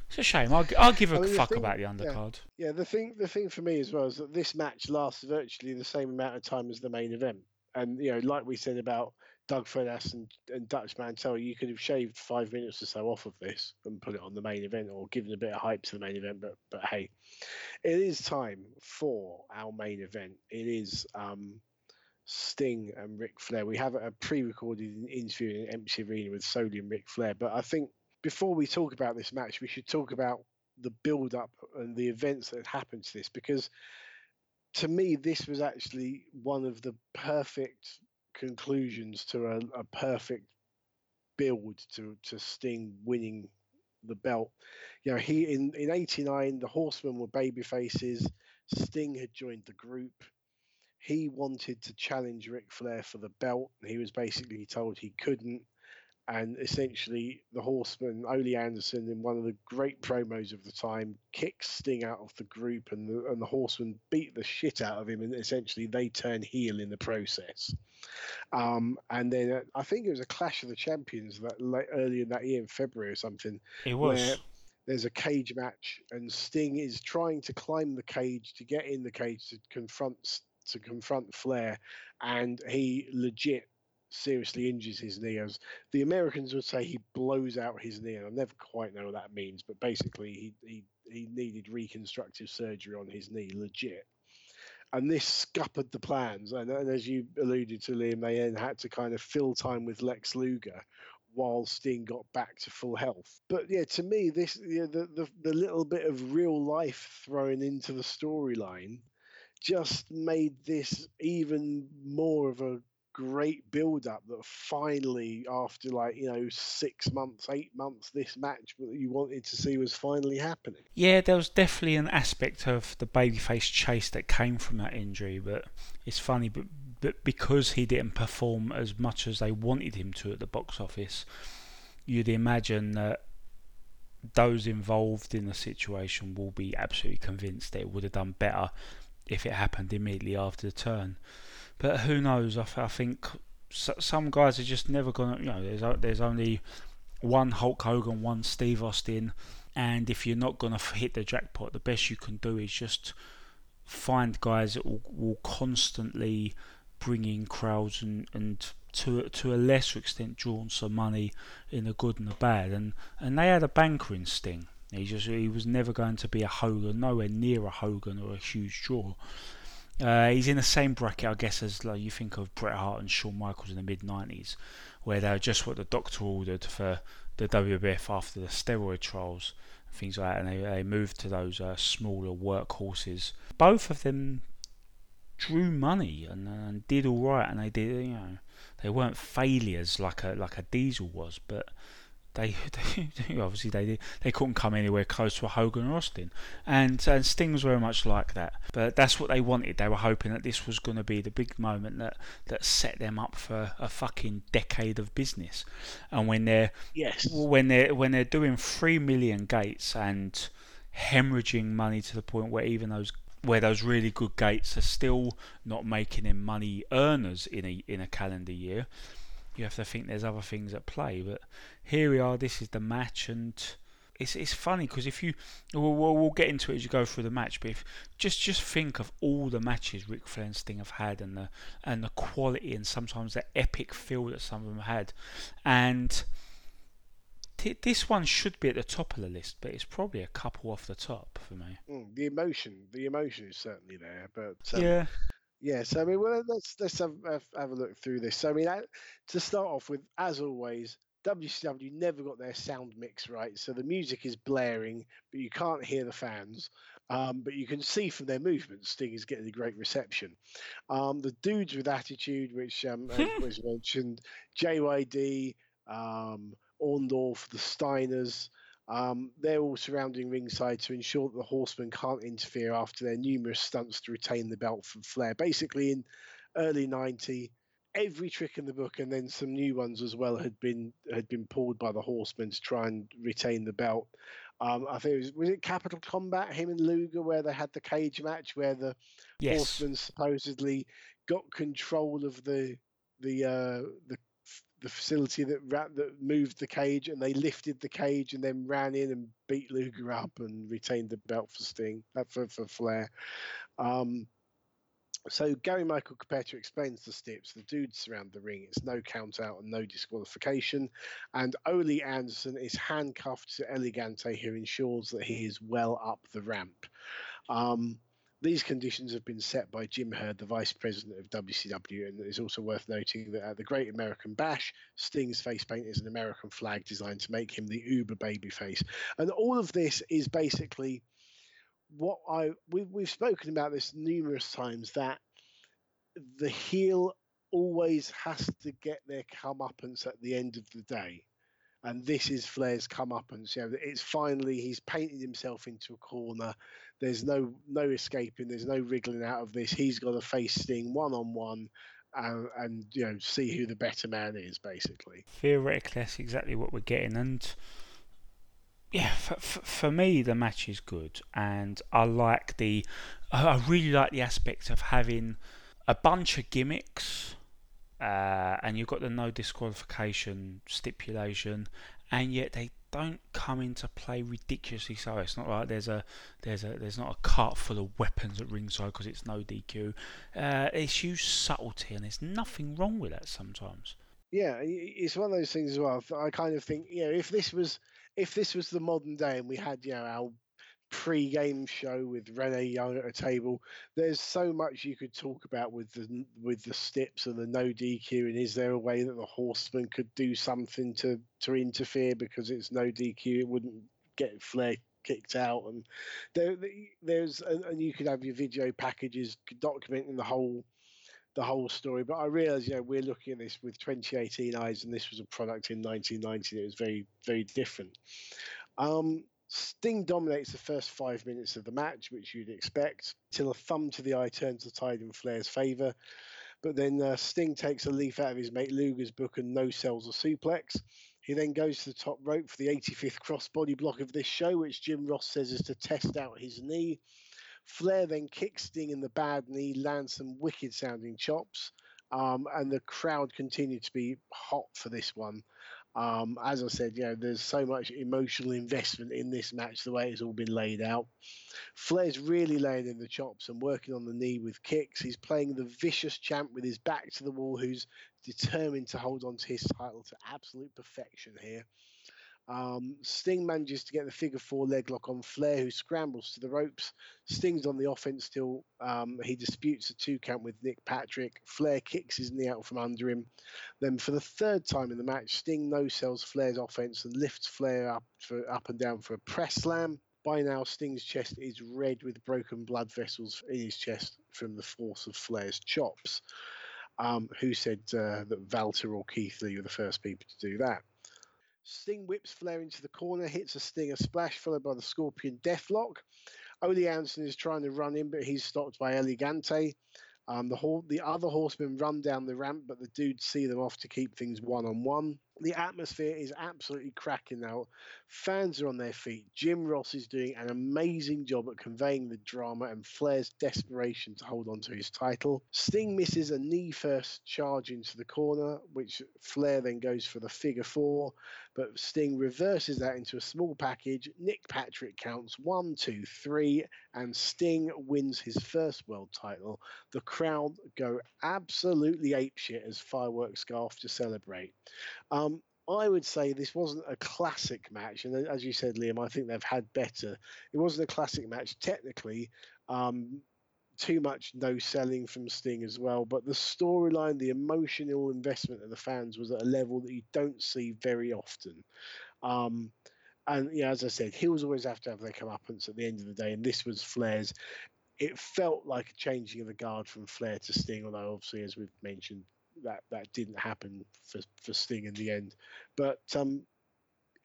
It's a shame. I'll, I'll give a I mean, fuck thing- about the yeah. undercard. Yeah, the thing the thing for me as well is that this match lasts virtually the same amount of time as the main event. And you know, like we said about Doug Furnas and, and Dutch Mantell, you could have shaved five minutes or so off of this and put it on the main event or given a bit of hype to the main event. But but hey, it is time for our main event. It is um, Sting and Ric Flair. We have a pre-recorded interview in an empty arena with Solie and Ric Flair. But I think before we talk about this match, we should talk about the build-up and the events that happened to this because to me this was actually one of the perfect conclusions to a, a perfect build to, to Sting winning the belt. You know, he in, in eighty nine the horsemen were baby faces, Sting had joined the group. He wanted to challenge Ric Flair for the belt. He was basically told he couldn't. And essentially, the horseman, Ole Anderson, in one of the great promos of the time, kicks Sting out of the group, and the, and the horseman beat the shit out of him, and essentially they turn heel in the process. Um, and then uh, I think it was a Clash of the Champions that like, earlier in that year, in February or something, It was. where there's a cage match, and Sting is trying to climb the cage to get in the cage to confront to confront Flair, and he legit seriously injures his knee. As the Americans would say, he blows out his knee, and I never quite know what that means, but basically, he he he needed reconstructive surgery on his knee, legit. And this scuppered the plans, and, and as you alluded to, Liam, they had to kind of fill time with Lex Luger while Sting got back to full health. But yeah, to me, this yeah, the, the the little bit of real life thrown into the storyline just made this even more of a great build up that finally after like you know six months eight months this match that you wanted to see was finally happening Yeah, there was definitely an aspect of the babyface chase that came from that injury, but it's funny, but, but because he didn't perform as much as they wanted him to at the box office, you'd imagine that those involved in the situation will be absolutely convinced that it would have done better if it happened immediately after the turn. But who knows? I, I think some guys are just never gonna. You know, there's there's only one Hulk Hogan, one Steve Austin, and if you're not gonna f- hit the jackpot, the best you can do is just find guys that will, will constantly bring in crowds and, and to to a lesser extent draw on some money in the good and the bad. And and they had a banker in Sting. He just he was never going to be a Hogan, nowhere near a Hogan or a huge draw. Uh, he's in the same bracket, I guess, as like you think of Bret Hart and Shawn Michaels in the mid '90s, where they were just what the doctor ordered for the WWF after the steroid trials, and things like that, and they, they moved to those uh, smaller workhorses. Both of them drew money and, and did all right, and they did, you know, they weren't failures like a like a Diesel was, but they, they obviously they they couldn't come anywhere close to a Hogan or Austin, and and Sting was very much like that. But that's what they wanted. They were hoping that this was going to be the big moment that that set them up for a fucking decade of business. And when they're yes when they're when they're doing three million gates and hemorrhaging money to the point where even those where those really good gates are still not making them money earners in a in a calendar year you have to think there's other things at play. But here we are. This is the match, and it's it's funny because if you we'll, we'll, we'll get into it as you go through the match. But if just just think of all the matches Ric Flair and Sting have had, and the and the quality, and sometimes the epic feel that some of them had, and. This one should be at the top of the list, but it's probably a couple off the top for me. Mm, the emotion the emotion is certainly there but um, yeah, Yeah, so I mean, well, let's let's have, have, have a look through this. So I mean, to start off with, as always, WCW never got their sound mix right. So the music is blaring, but you can't hear the fans. Um, but you can see from their movements, Sting is getting a great reception. Um, the dudes with attitude, which um, was mentioned, JYD, um, Orndorff, the Steiners. Um, they're all surrounding ringside to ensure that the horsemen can't interfere after their numerous stunts to retain the belt from Flair. Basically, in early 90, every trick in the book and then some new ones as well had been had been pulled by the horsemen to try and retain the belt um, I think it was was it Capital Combat, him and Luger, where they had the cage match where the Yes. horsemen supposedly got control of the the uh, the the facility that ra- that moved the cage, and they lifted the cage and then ran in and beat Luger up and retained the belt for Sting uh, for for Flair. Um, so Gary Michael Cappetta explains the steps. The dudes surround the ring. It's no count out and no disqualification. And Ole Anderson is handcuffed to El Gigante, who ensures that he is well up the ramp. Um, these conditions have been set by Jim Herd, the vice president of WCW, and it's also worth noting that at the Great American Bash, Sting's face paint is an American flag designed to make him the uber babyface. And all of this is basically what I we've we've spoken about this numerous times that the heel always has to get their comeuppance at the end of the day. And this is Flair's come up, and so it's finally he's painted himself into a corner. There's no no escaping. There's no wriggling out of this. He's got to face Sting one on one, and you know see who the better man is. Basically, Theoretically, that's exactly what we're getting. And yeah, for, for, for me, the match is good, and I like the. I really like the aspect of having a bunch of gimmicks, uh, and you've got the no disqualification stipulation, and yet they don't come into play ridiculously so. It's not like there's a there's a there's not a cart full of weapons at ringside because it's no DQ. Uh, it's used subtlety, and there's nothing wrong with that sometimes. yeah, it's one of those things as well. I kind of think you know if this was if this was the modern day and we had you know our pre-game show with Renee Young at a table, there's so much you could talk about with the with the steps and the no DQ. And is there a way that the horseman could do something to to interfere because it's no DQ? It wouldn't get Flair kicked out, and there there's and, you could have your video packages documenting the whole the whole story. But I realise, you know, we're looking at this with 2018 eyes, and this was a product in 1990. It was very, very different. Um, Sting dominates the first five minutes of the match, which you'd expect, till a thumb to the eye turns the tide in Flair's favour. But then uh, Sting takes a leaf out of his mate Luger's book and no sells a suplex. He then goes to the top rope for the 85th crossbody block of this show, which Jim Ross says is to test out his knee. Flair then kicks Sting in the bad knee, lands some wicked sounding chops, um, and the crowd continued to be hot for this one. Um, as I said, you know, there's so much emotional investment in this match, the way it's all been laid out. Flair's really laying in the chops and working on the knee with kicks. He's playing the vicious champ with his back to the wall, who's determined to hold on to his title to absolute perfection here. Um, Sting manages to get the figure four leg lock on Flair, who scrambles to the ropes. Sting's on the offense still. Um, he disputes a two count with Nick Patrick. Flair kicks his knee out from under him. Then, for the third time in the match, Sting no sells Flair's offense and lifts Flair up for up and down for a press slam. By now, Sting's chest is red with broken blood vessels in his chest from the force of Flair's chops. Um, who said uh, that Vader or Keith Lee were the first people to do that? Sting whips Flair into the corner, hits a Stinger splash, followed by the Scorpion Deathlock. Ole Anderson is trying to run in, but he's stopped by El Gigante. Um, the, the other horsemen run down the ramp, but the dudes see them off to keep things one on one. The atmosphere is absolutely cracking now. Fans are on their feet. Jim Ross is doing an amazing job at conveying the drama and Flair's desperation to hold on to his title. Sting misses a knee first charge into the corner, which Flair then goes for the figure four, but Sting reverses that into a small package. Nick Patrick counts one, two, three, and Sting wins his first world title. The crowd go absolutely apeshit as fireworks go off to celebrate. Um, I would say this wasn't a classic match, and as you said, Liam, I think they've had better. It wasn't a classic match technically. Um, too much no selling from Sting as well, but the storyline, the emotional investment of the fans was at a level that you don't see very often. Um, and yeah, as I said, heels always have to have their comeuppance at the end of the day, and this was Flair's. It felt like a changing of the guard from Flair to Sting, although obviously, as we've mentioned, that that didn't happen for for Sting in the end. But um,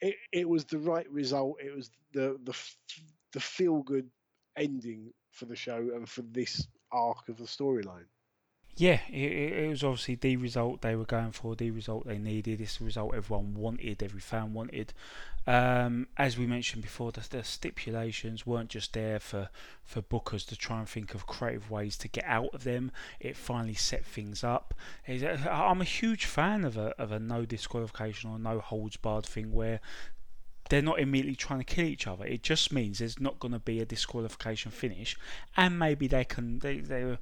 it, it was the right result. It was the the the feel good ending for the show and for this arc of the storyline. Yeah, it, it was obviously the result they were going for, the result they needed. It's the result everyone wanted, every fan wanted. Um, as we mentioned before, the, the, stipulations weren't just there for, for bookers to try and think of creative ways to get out of them. It finally set things up. I'm a huge fan of a, of a no disqualification or no holds barred thing where they're not immediately trying to kill each other. It just means there's not going to be a disqualification finish, and maybe they can they they uh,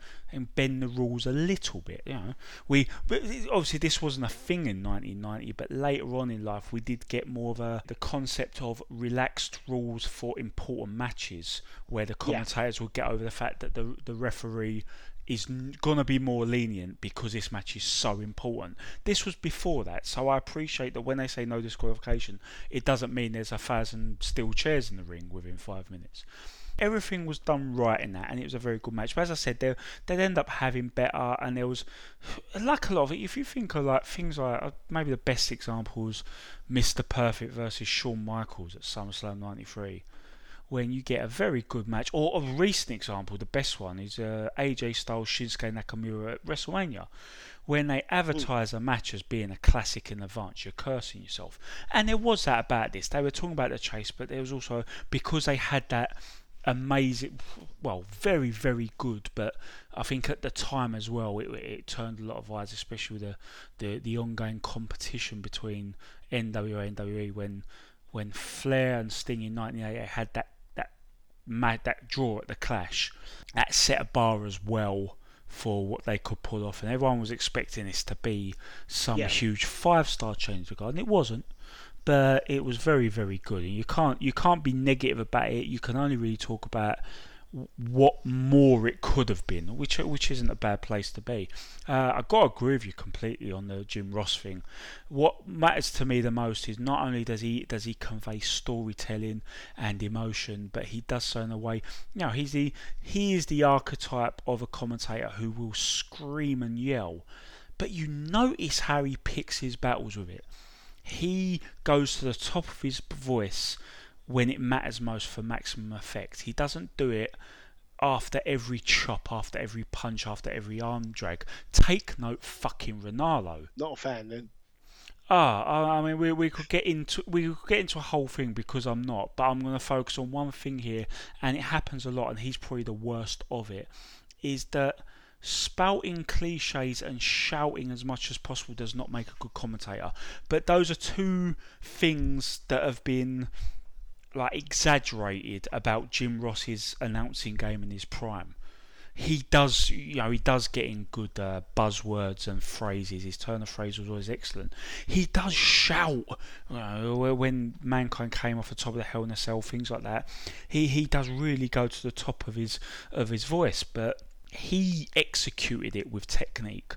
bend the rules a little bit. You know, we obviously this wasn't a thing in 1990, but later on in life we did get more of a the concept of relaxed rules for important matches, where the commentators yeah. would get over the fact that the the referee is going to be more lenient because this match is so important. This was before that, so I appreciate that when they say no disqualification, it doesn't mean there's a thousand steel chairs in the ring within five minutes. Everything was done right in that, and it was a very good match. But as I said, they they'd end up having better, and there was like a lot of it. If you think of like things like uh, maybe the best example was Mr. Perfect versus Shawn Michaels at SummerSlam '93 when you get a very good match. Or a recent example, the best one is uh, AJ Styles Shinsuke Nakamura at WrestleMania. When they advertise a match as being a classic in advance, you're cursing yourself. And there was that about this. They were talking about the chase, but there was also because they had that amazing, well, very, very good. But I think at the time as well, it, it turned a lot of eyes, especially with the, the, the ongoing competition between NWA and WWE when when Flair and Sting in '98 had that made that draw at the Clash, that set a bar as well for what they could pull off, and everyone was expecting this to be some yeah. huge five-star change regard, and it wasn't. But it was very, very good, and you can't you can't be negative about it. You can only really talk about what more it could have been, which which isn't a bad place to be. Uh, I got to agree with you completely on the Jim Ross thing. What matters to me the most is not only does he does he convey storytelling and emotion, but he does so in a way. You know, he's the he is the archetype of a commentator who will scream and yell, but you notice how he picks his battles with it. He goes to the top of his voice when it matters most for maximum effect. He doesn't do it after every chop, after every punch, after every arm drag. Take note, fucking Ranallo. Not a fan then. Ah, I mean, we, we could get into we could get into a whole thing because I'm not, but I'm going to focus on one thing here, and it happens a lot, and he's probably the worst of it. Is that spouting cliches and shouting as much as possible does not make a good commentator. But those are two things that have been like exaggerated about Jim Ross's announcing game in his prime. He does, you know, he does get in good uh, buzzwords and phrases. His turn of phrase was always excellent. He does shout you know, when mankind came off the top of the Hell in a Cell, things like that. He he does really go to the top of his of his voice, but he executed it with technique.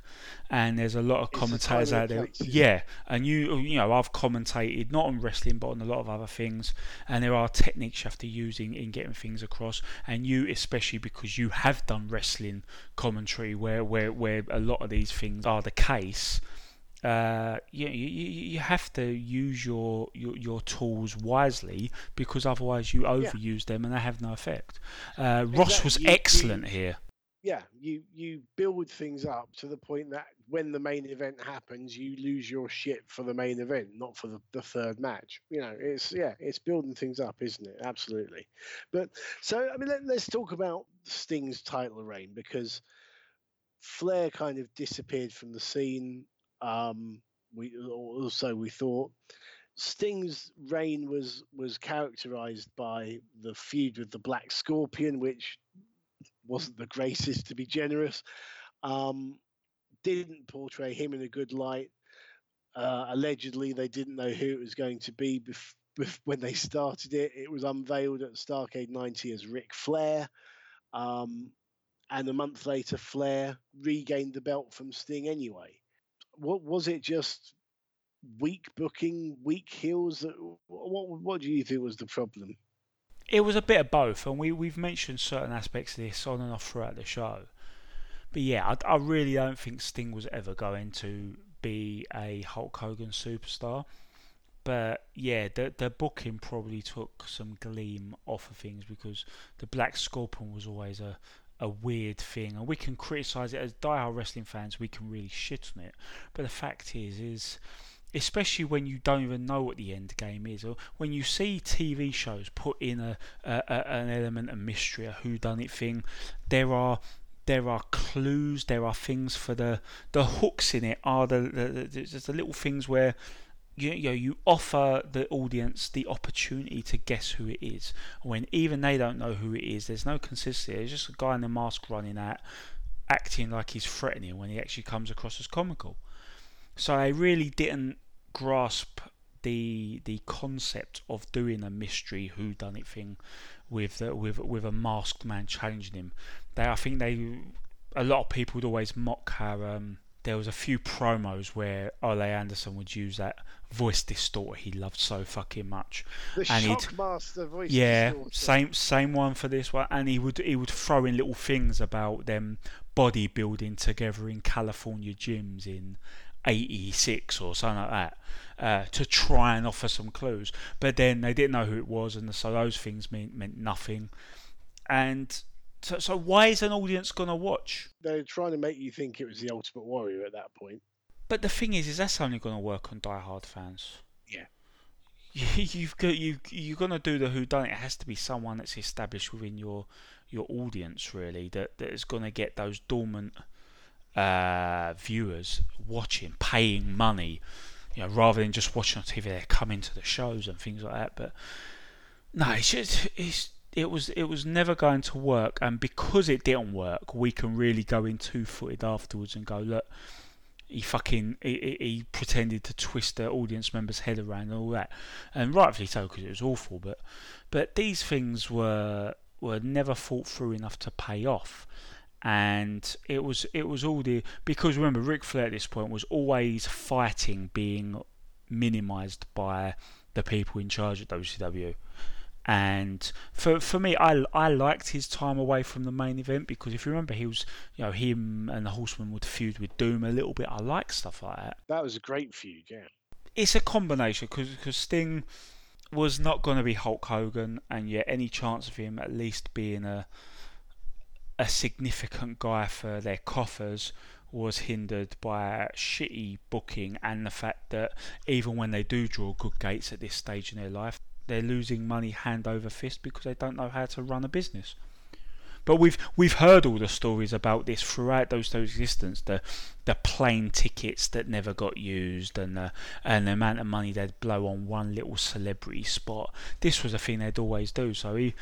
And there's a lot of commentators out there yeah and you you know I've commentated not on wrestling but on a lot of other things. And there are techniques you have to use in, in getting things across. And you especially because you have done wrestling commentary where where where a lot of these things are the case uh, you, you, you have to use your, your, your tools wisely because otherwise you overuse yeah. them and they have no effect. Uh, Ross was you, excellent you, here yeah, you you build things up to the point that when the main event happens, you lose your shit for the main event, not for the, the third match. You know, it's yeah, it's building things up, isn't it? Absolutely. But so I mean, let, let's talk about Sting's title reign because Flair kind of disappeared from the scene. Um, we also we thought Sting's reign was was characterized by the feud with the Black Scorpion, which wasn't the greatest, to be generous. Um, didn't portray him in a good light. Uh, allegedly, they didn't know who it was going to be bef- bef- when they started it. It was unveiled at Starcade 90 as Ric Flair. Um, and a month later, Flair regained the belt from Sting anyway. What was it? Just weak booking, weak heels? What what do you think was the problem? It was a bit of both, and we we've mentioned certain aspects of this on and off throughout the show. But yeah, I, I really don't think Sting was ever going to be a Hulk Hogan superstar. but yeah, the the booking probably took some gleam off of things because the Black Scorpion was always a a weird thing, and we can criticize it as diehard wrestling fans. We can really shit on it, but the fact is, is especially when you don't even know what the end game is, or when you see TV shows put in a, a, a an element of mystery, a who done it thing, there are there are clues, there are things for the the hooks in it are the, the, the just the little things where you, you know you offer the audience the opportunity to guess who it is when even they don't know who it is. There's no consistency. There's just a guy in a mask running out, acting like he's threatening when he actually comes across as comical. So I really didn't grasp the the concept of doing a mystery who done it thing with uh, with with a masked man challenging him. They I think they a lot of people would always mock how um, there was a few promos where Ole Anderson would use that voice distorter he loved so fucking much. The and Shockmaster voice. yeah, distorter. same same one for this one, and he would he would throw in little things about them bodybuilding together in California gyms in '86 or something like that uh, to try and offer some clues. But then they didn't know who it was, and so those things meant meant nothing. And so, so why is an audience gonna watch? They're trying to make you think it was the Ultimate Warrior at that point. But the thing is, is that's only gonna work on diehard fans. Yeah. you've got you you're gonna do the who done it. It has to be someone that's established within your your audience really that that is gonna get those dormant uh, viewers watching, paying money, you know, rather than just watching on TV. They're coming to the shows and things like that. But no, it's just it's it was it was never going to work, and because it didn't work, we can really go in two footed afterwards and go look. He fucking he, he- pretended to twist the audience member's head around and all that, and rightfully so because it was awful. But but these things were were never thought through enough to pay off, and it was it was all the because remember Ric Flair at this point was always fighting being minimised by the people in charge at WCW. And for for me, I, I liked his time away from the main event because if you remember, he was you know him and the Horseman would feud with Doom a little bit. I like stuff like that That was a great feud, yeah. it's a combination because because Sting was not going to be Hulk Hogan, and yet any chance of him at least being a a significant guy for their coffers was hindered by shitty booking and the fact that even when they do draw good gates at this stage in their life, they're losing money hand over fist because they don't know how to run a business. But we've we've heard all the stories about this throughout those those existence. The the plane tickets that never got used and the and the amount of money they'd blow on one little celebrity spot. This was a thing they'd always do. So he,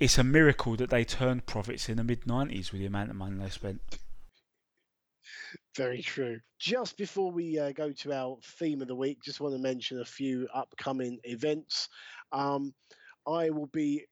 it's a miracle that they turned profits in the mid nineties with the amount of money they spent. Very true. Just before we uh, go to our theme of the week, just want to mention a few upcoming events. Um, I will be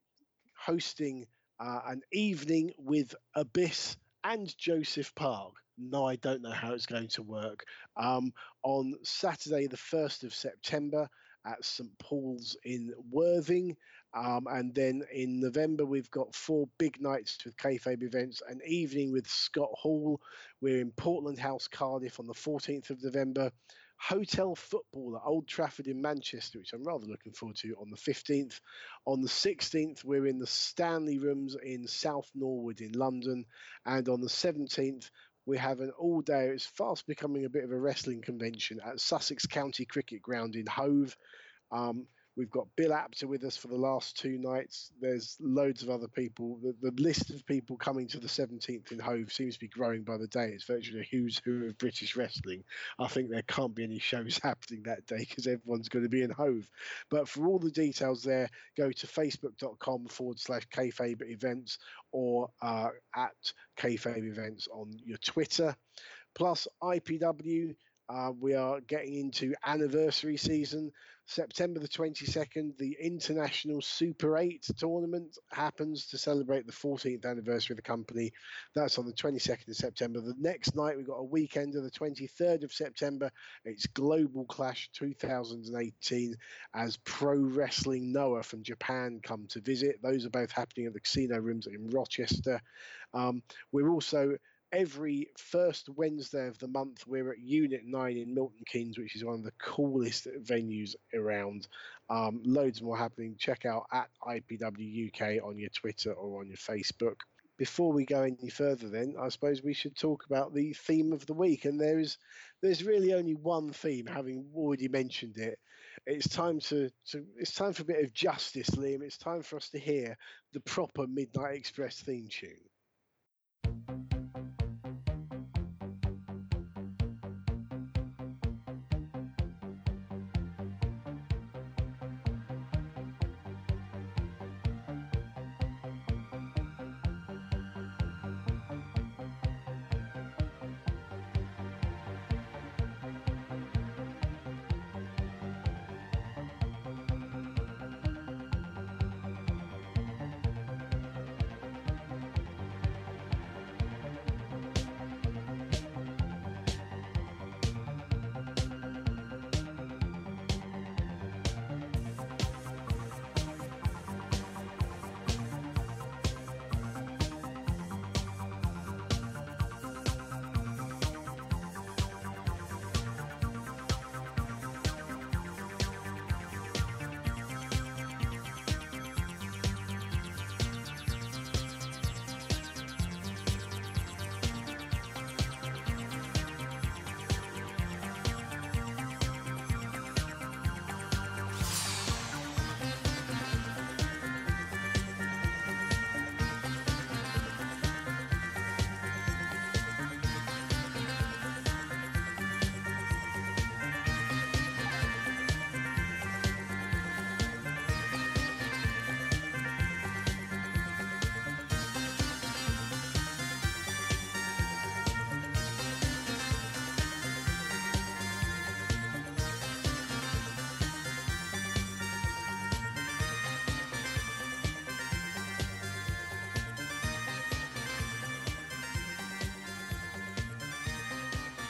hosting uh, an evening with Abyss and Joseph Park. No, I don't know how it's going to work. Um, on Saturday, the 1st of September at St. Paul's in Worthing. Um, and then in November, we've got four big nights with kayfabe events, an evening with Scott Hall. We're in Portland House, Cardiff on the 14th of November. Hotel Football at Old Trafford in Manchester, which I'm rather looking forward to on the 15th. On the 16th, we're in the Stanley Rooms in South Norwood in London. And on the 17th, we have an all day, it's fast becoming a bit of a wrestling convention at Sussex County Cricket Ground in Hove. Um, we've got Bill Apter with us for the last two nights. There's loads of other people. The, the list of people coming to the 17th in Hove seems to be growing by the day. It's virtually a who's who of British wrestling. I think there can't be any shows happening that day because everyone's going to be in Hove. But for all the details there, go to facebook.com forward slash kayfabe events or uh, at kayfabe events on your Twitter. Plus, IPW, uh, we are getting into anniversary season. September the 22nd, the International Super 8 tournament happens to celebrate the 14th anniversary of the company. That's on the 22nd of September. The next night, we've got a weekend of the 23rd of September. It's Global Clash 2018 as Pro Wrestling Noah from Japan come to visit. Those are both happening at the casino rooms in Rochester. Um, we're also every first Wednesday of the month, we're at Unit 9 in Milton Keynes, which is one of the coolest venues around. Um, loads more happening. Check out at IPW UK on your Twitter or on your Facebook. Before we go any further, then I suppose we should talk about the theme of the week, and there is there's really only one theme, having already mentioned it. It's time to, to it's time for a bit of justice, Liam. It's time for us to hear the proper Midnight Express theme tune.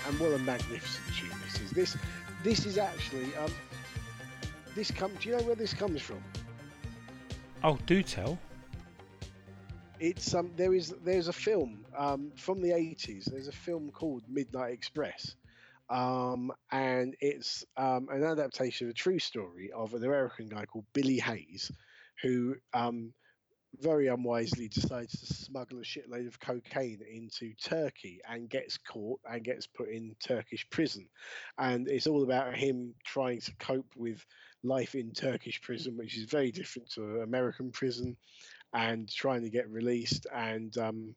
And what a magnificent tune this is. This this is actually um this come do you know where this comes from? Oh, do tell. It's um there is there's a film um from the 80s. There's a film called Midnight Express. Um, and it's um, an adaptation of a true story of an American guy called Billy Hayes, who um, very unwisely decides to smuggle a shitload of cocaine into Turkey and gets caught and gets put in Turkish prison. And it's all about him trying to cope with life in Turkish prison, which is very different to American prison, and trying to get released and um,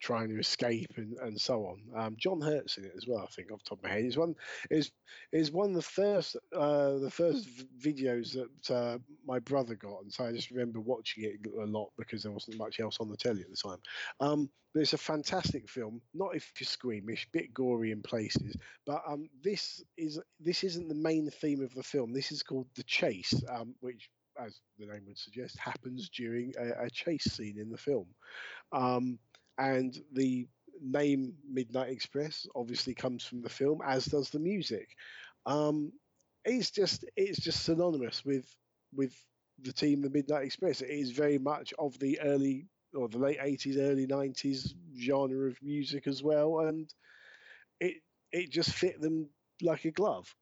trying to escape and, and so on. Um, John Hurt's in it as well, I think, off the top of my head. It's one is is one of the first uh, the first videos that uh, my brother got, and so I just remember watching it a lot because there wasn't much else on the telly at the time. Um, but it's a fantastic film, not if you're squeamish, bit gory in places, but um, this is this isn't the main theme of the film. This is called The Chase, um, which as the name would suggest, happens during a, a chase scene in the film. Um, and the name Midnight Express obviously comes from the film, as does the music. Um, it's just it's just synonymous with with the team, the Midnight Express. It is very much of the early or the late eighties, early nineties genre of music as well, and it it just fit them like a glove.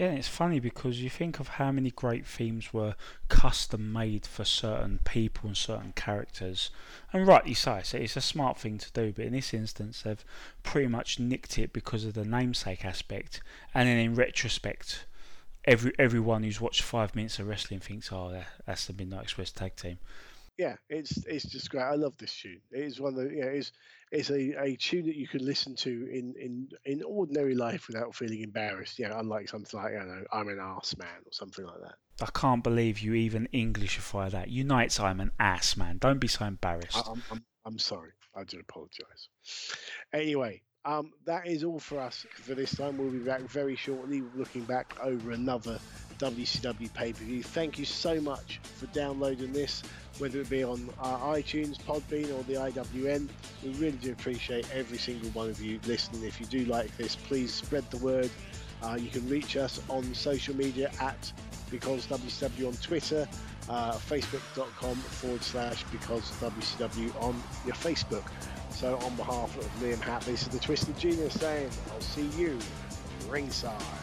Yeah, it's funny because you think of how many great themes were custom made for certain people and certain characters, and rightly so. It's a smart thing to do, but in this instance, they've pretty much nicked it because of the namesake aspect, and then in retrospect, every everyone who's watched five minutes of wrestling thinks, "Oh, that's the Midnight Express tag team." Yeah, it's it's just great. I love this tune. It is one of the yeah, it's it's a, a tune that you can listen to in, in, in ordinary life without feeling embarrassed. You know, unlike something like, you know, I'm an ass man or something like that. I can't believe you even Englishify that. Unites, I'm an ass man. Don't be so embarrassed. I, I'm, I'm, I'm sorry. I do apologise. Anyway, um, that is all for us for this time. We'll be back very shortly, looking back over another WCW pay per view. Thank you so much for downloading this whether it be on uh, iTunes, Podbean, or the IWN. We really do appreciate every single one of you listening. If you do like this, please spread the word. Uh, you can reach us on social media at because WCW on Twitter, uh, facebook.com forward slash because WCW on your Facebook. So on behalf of Liam Happe, this is the Twisted Genius saying, I'll see you ringside.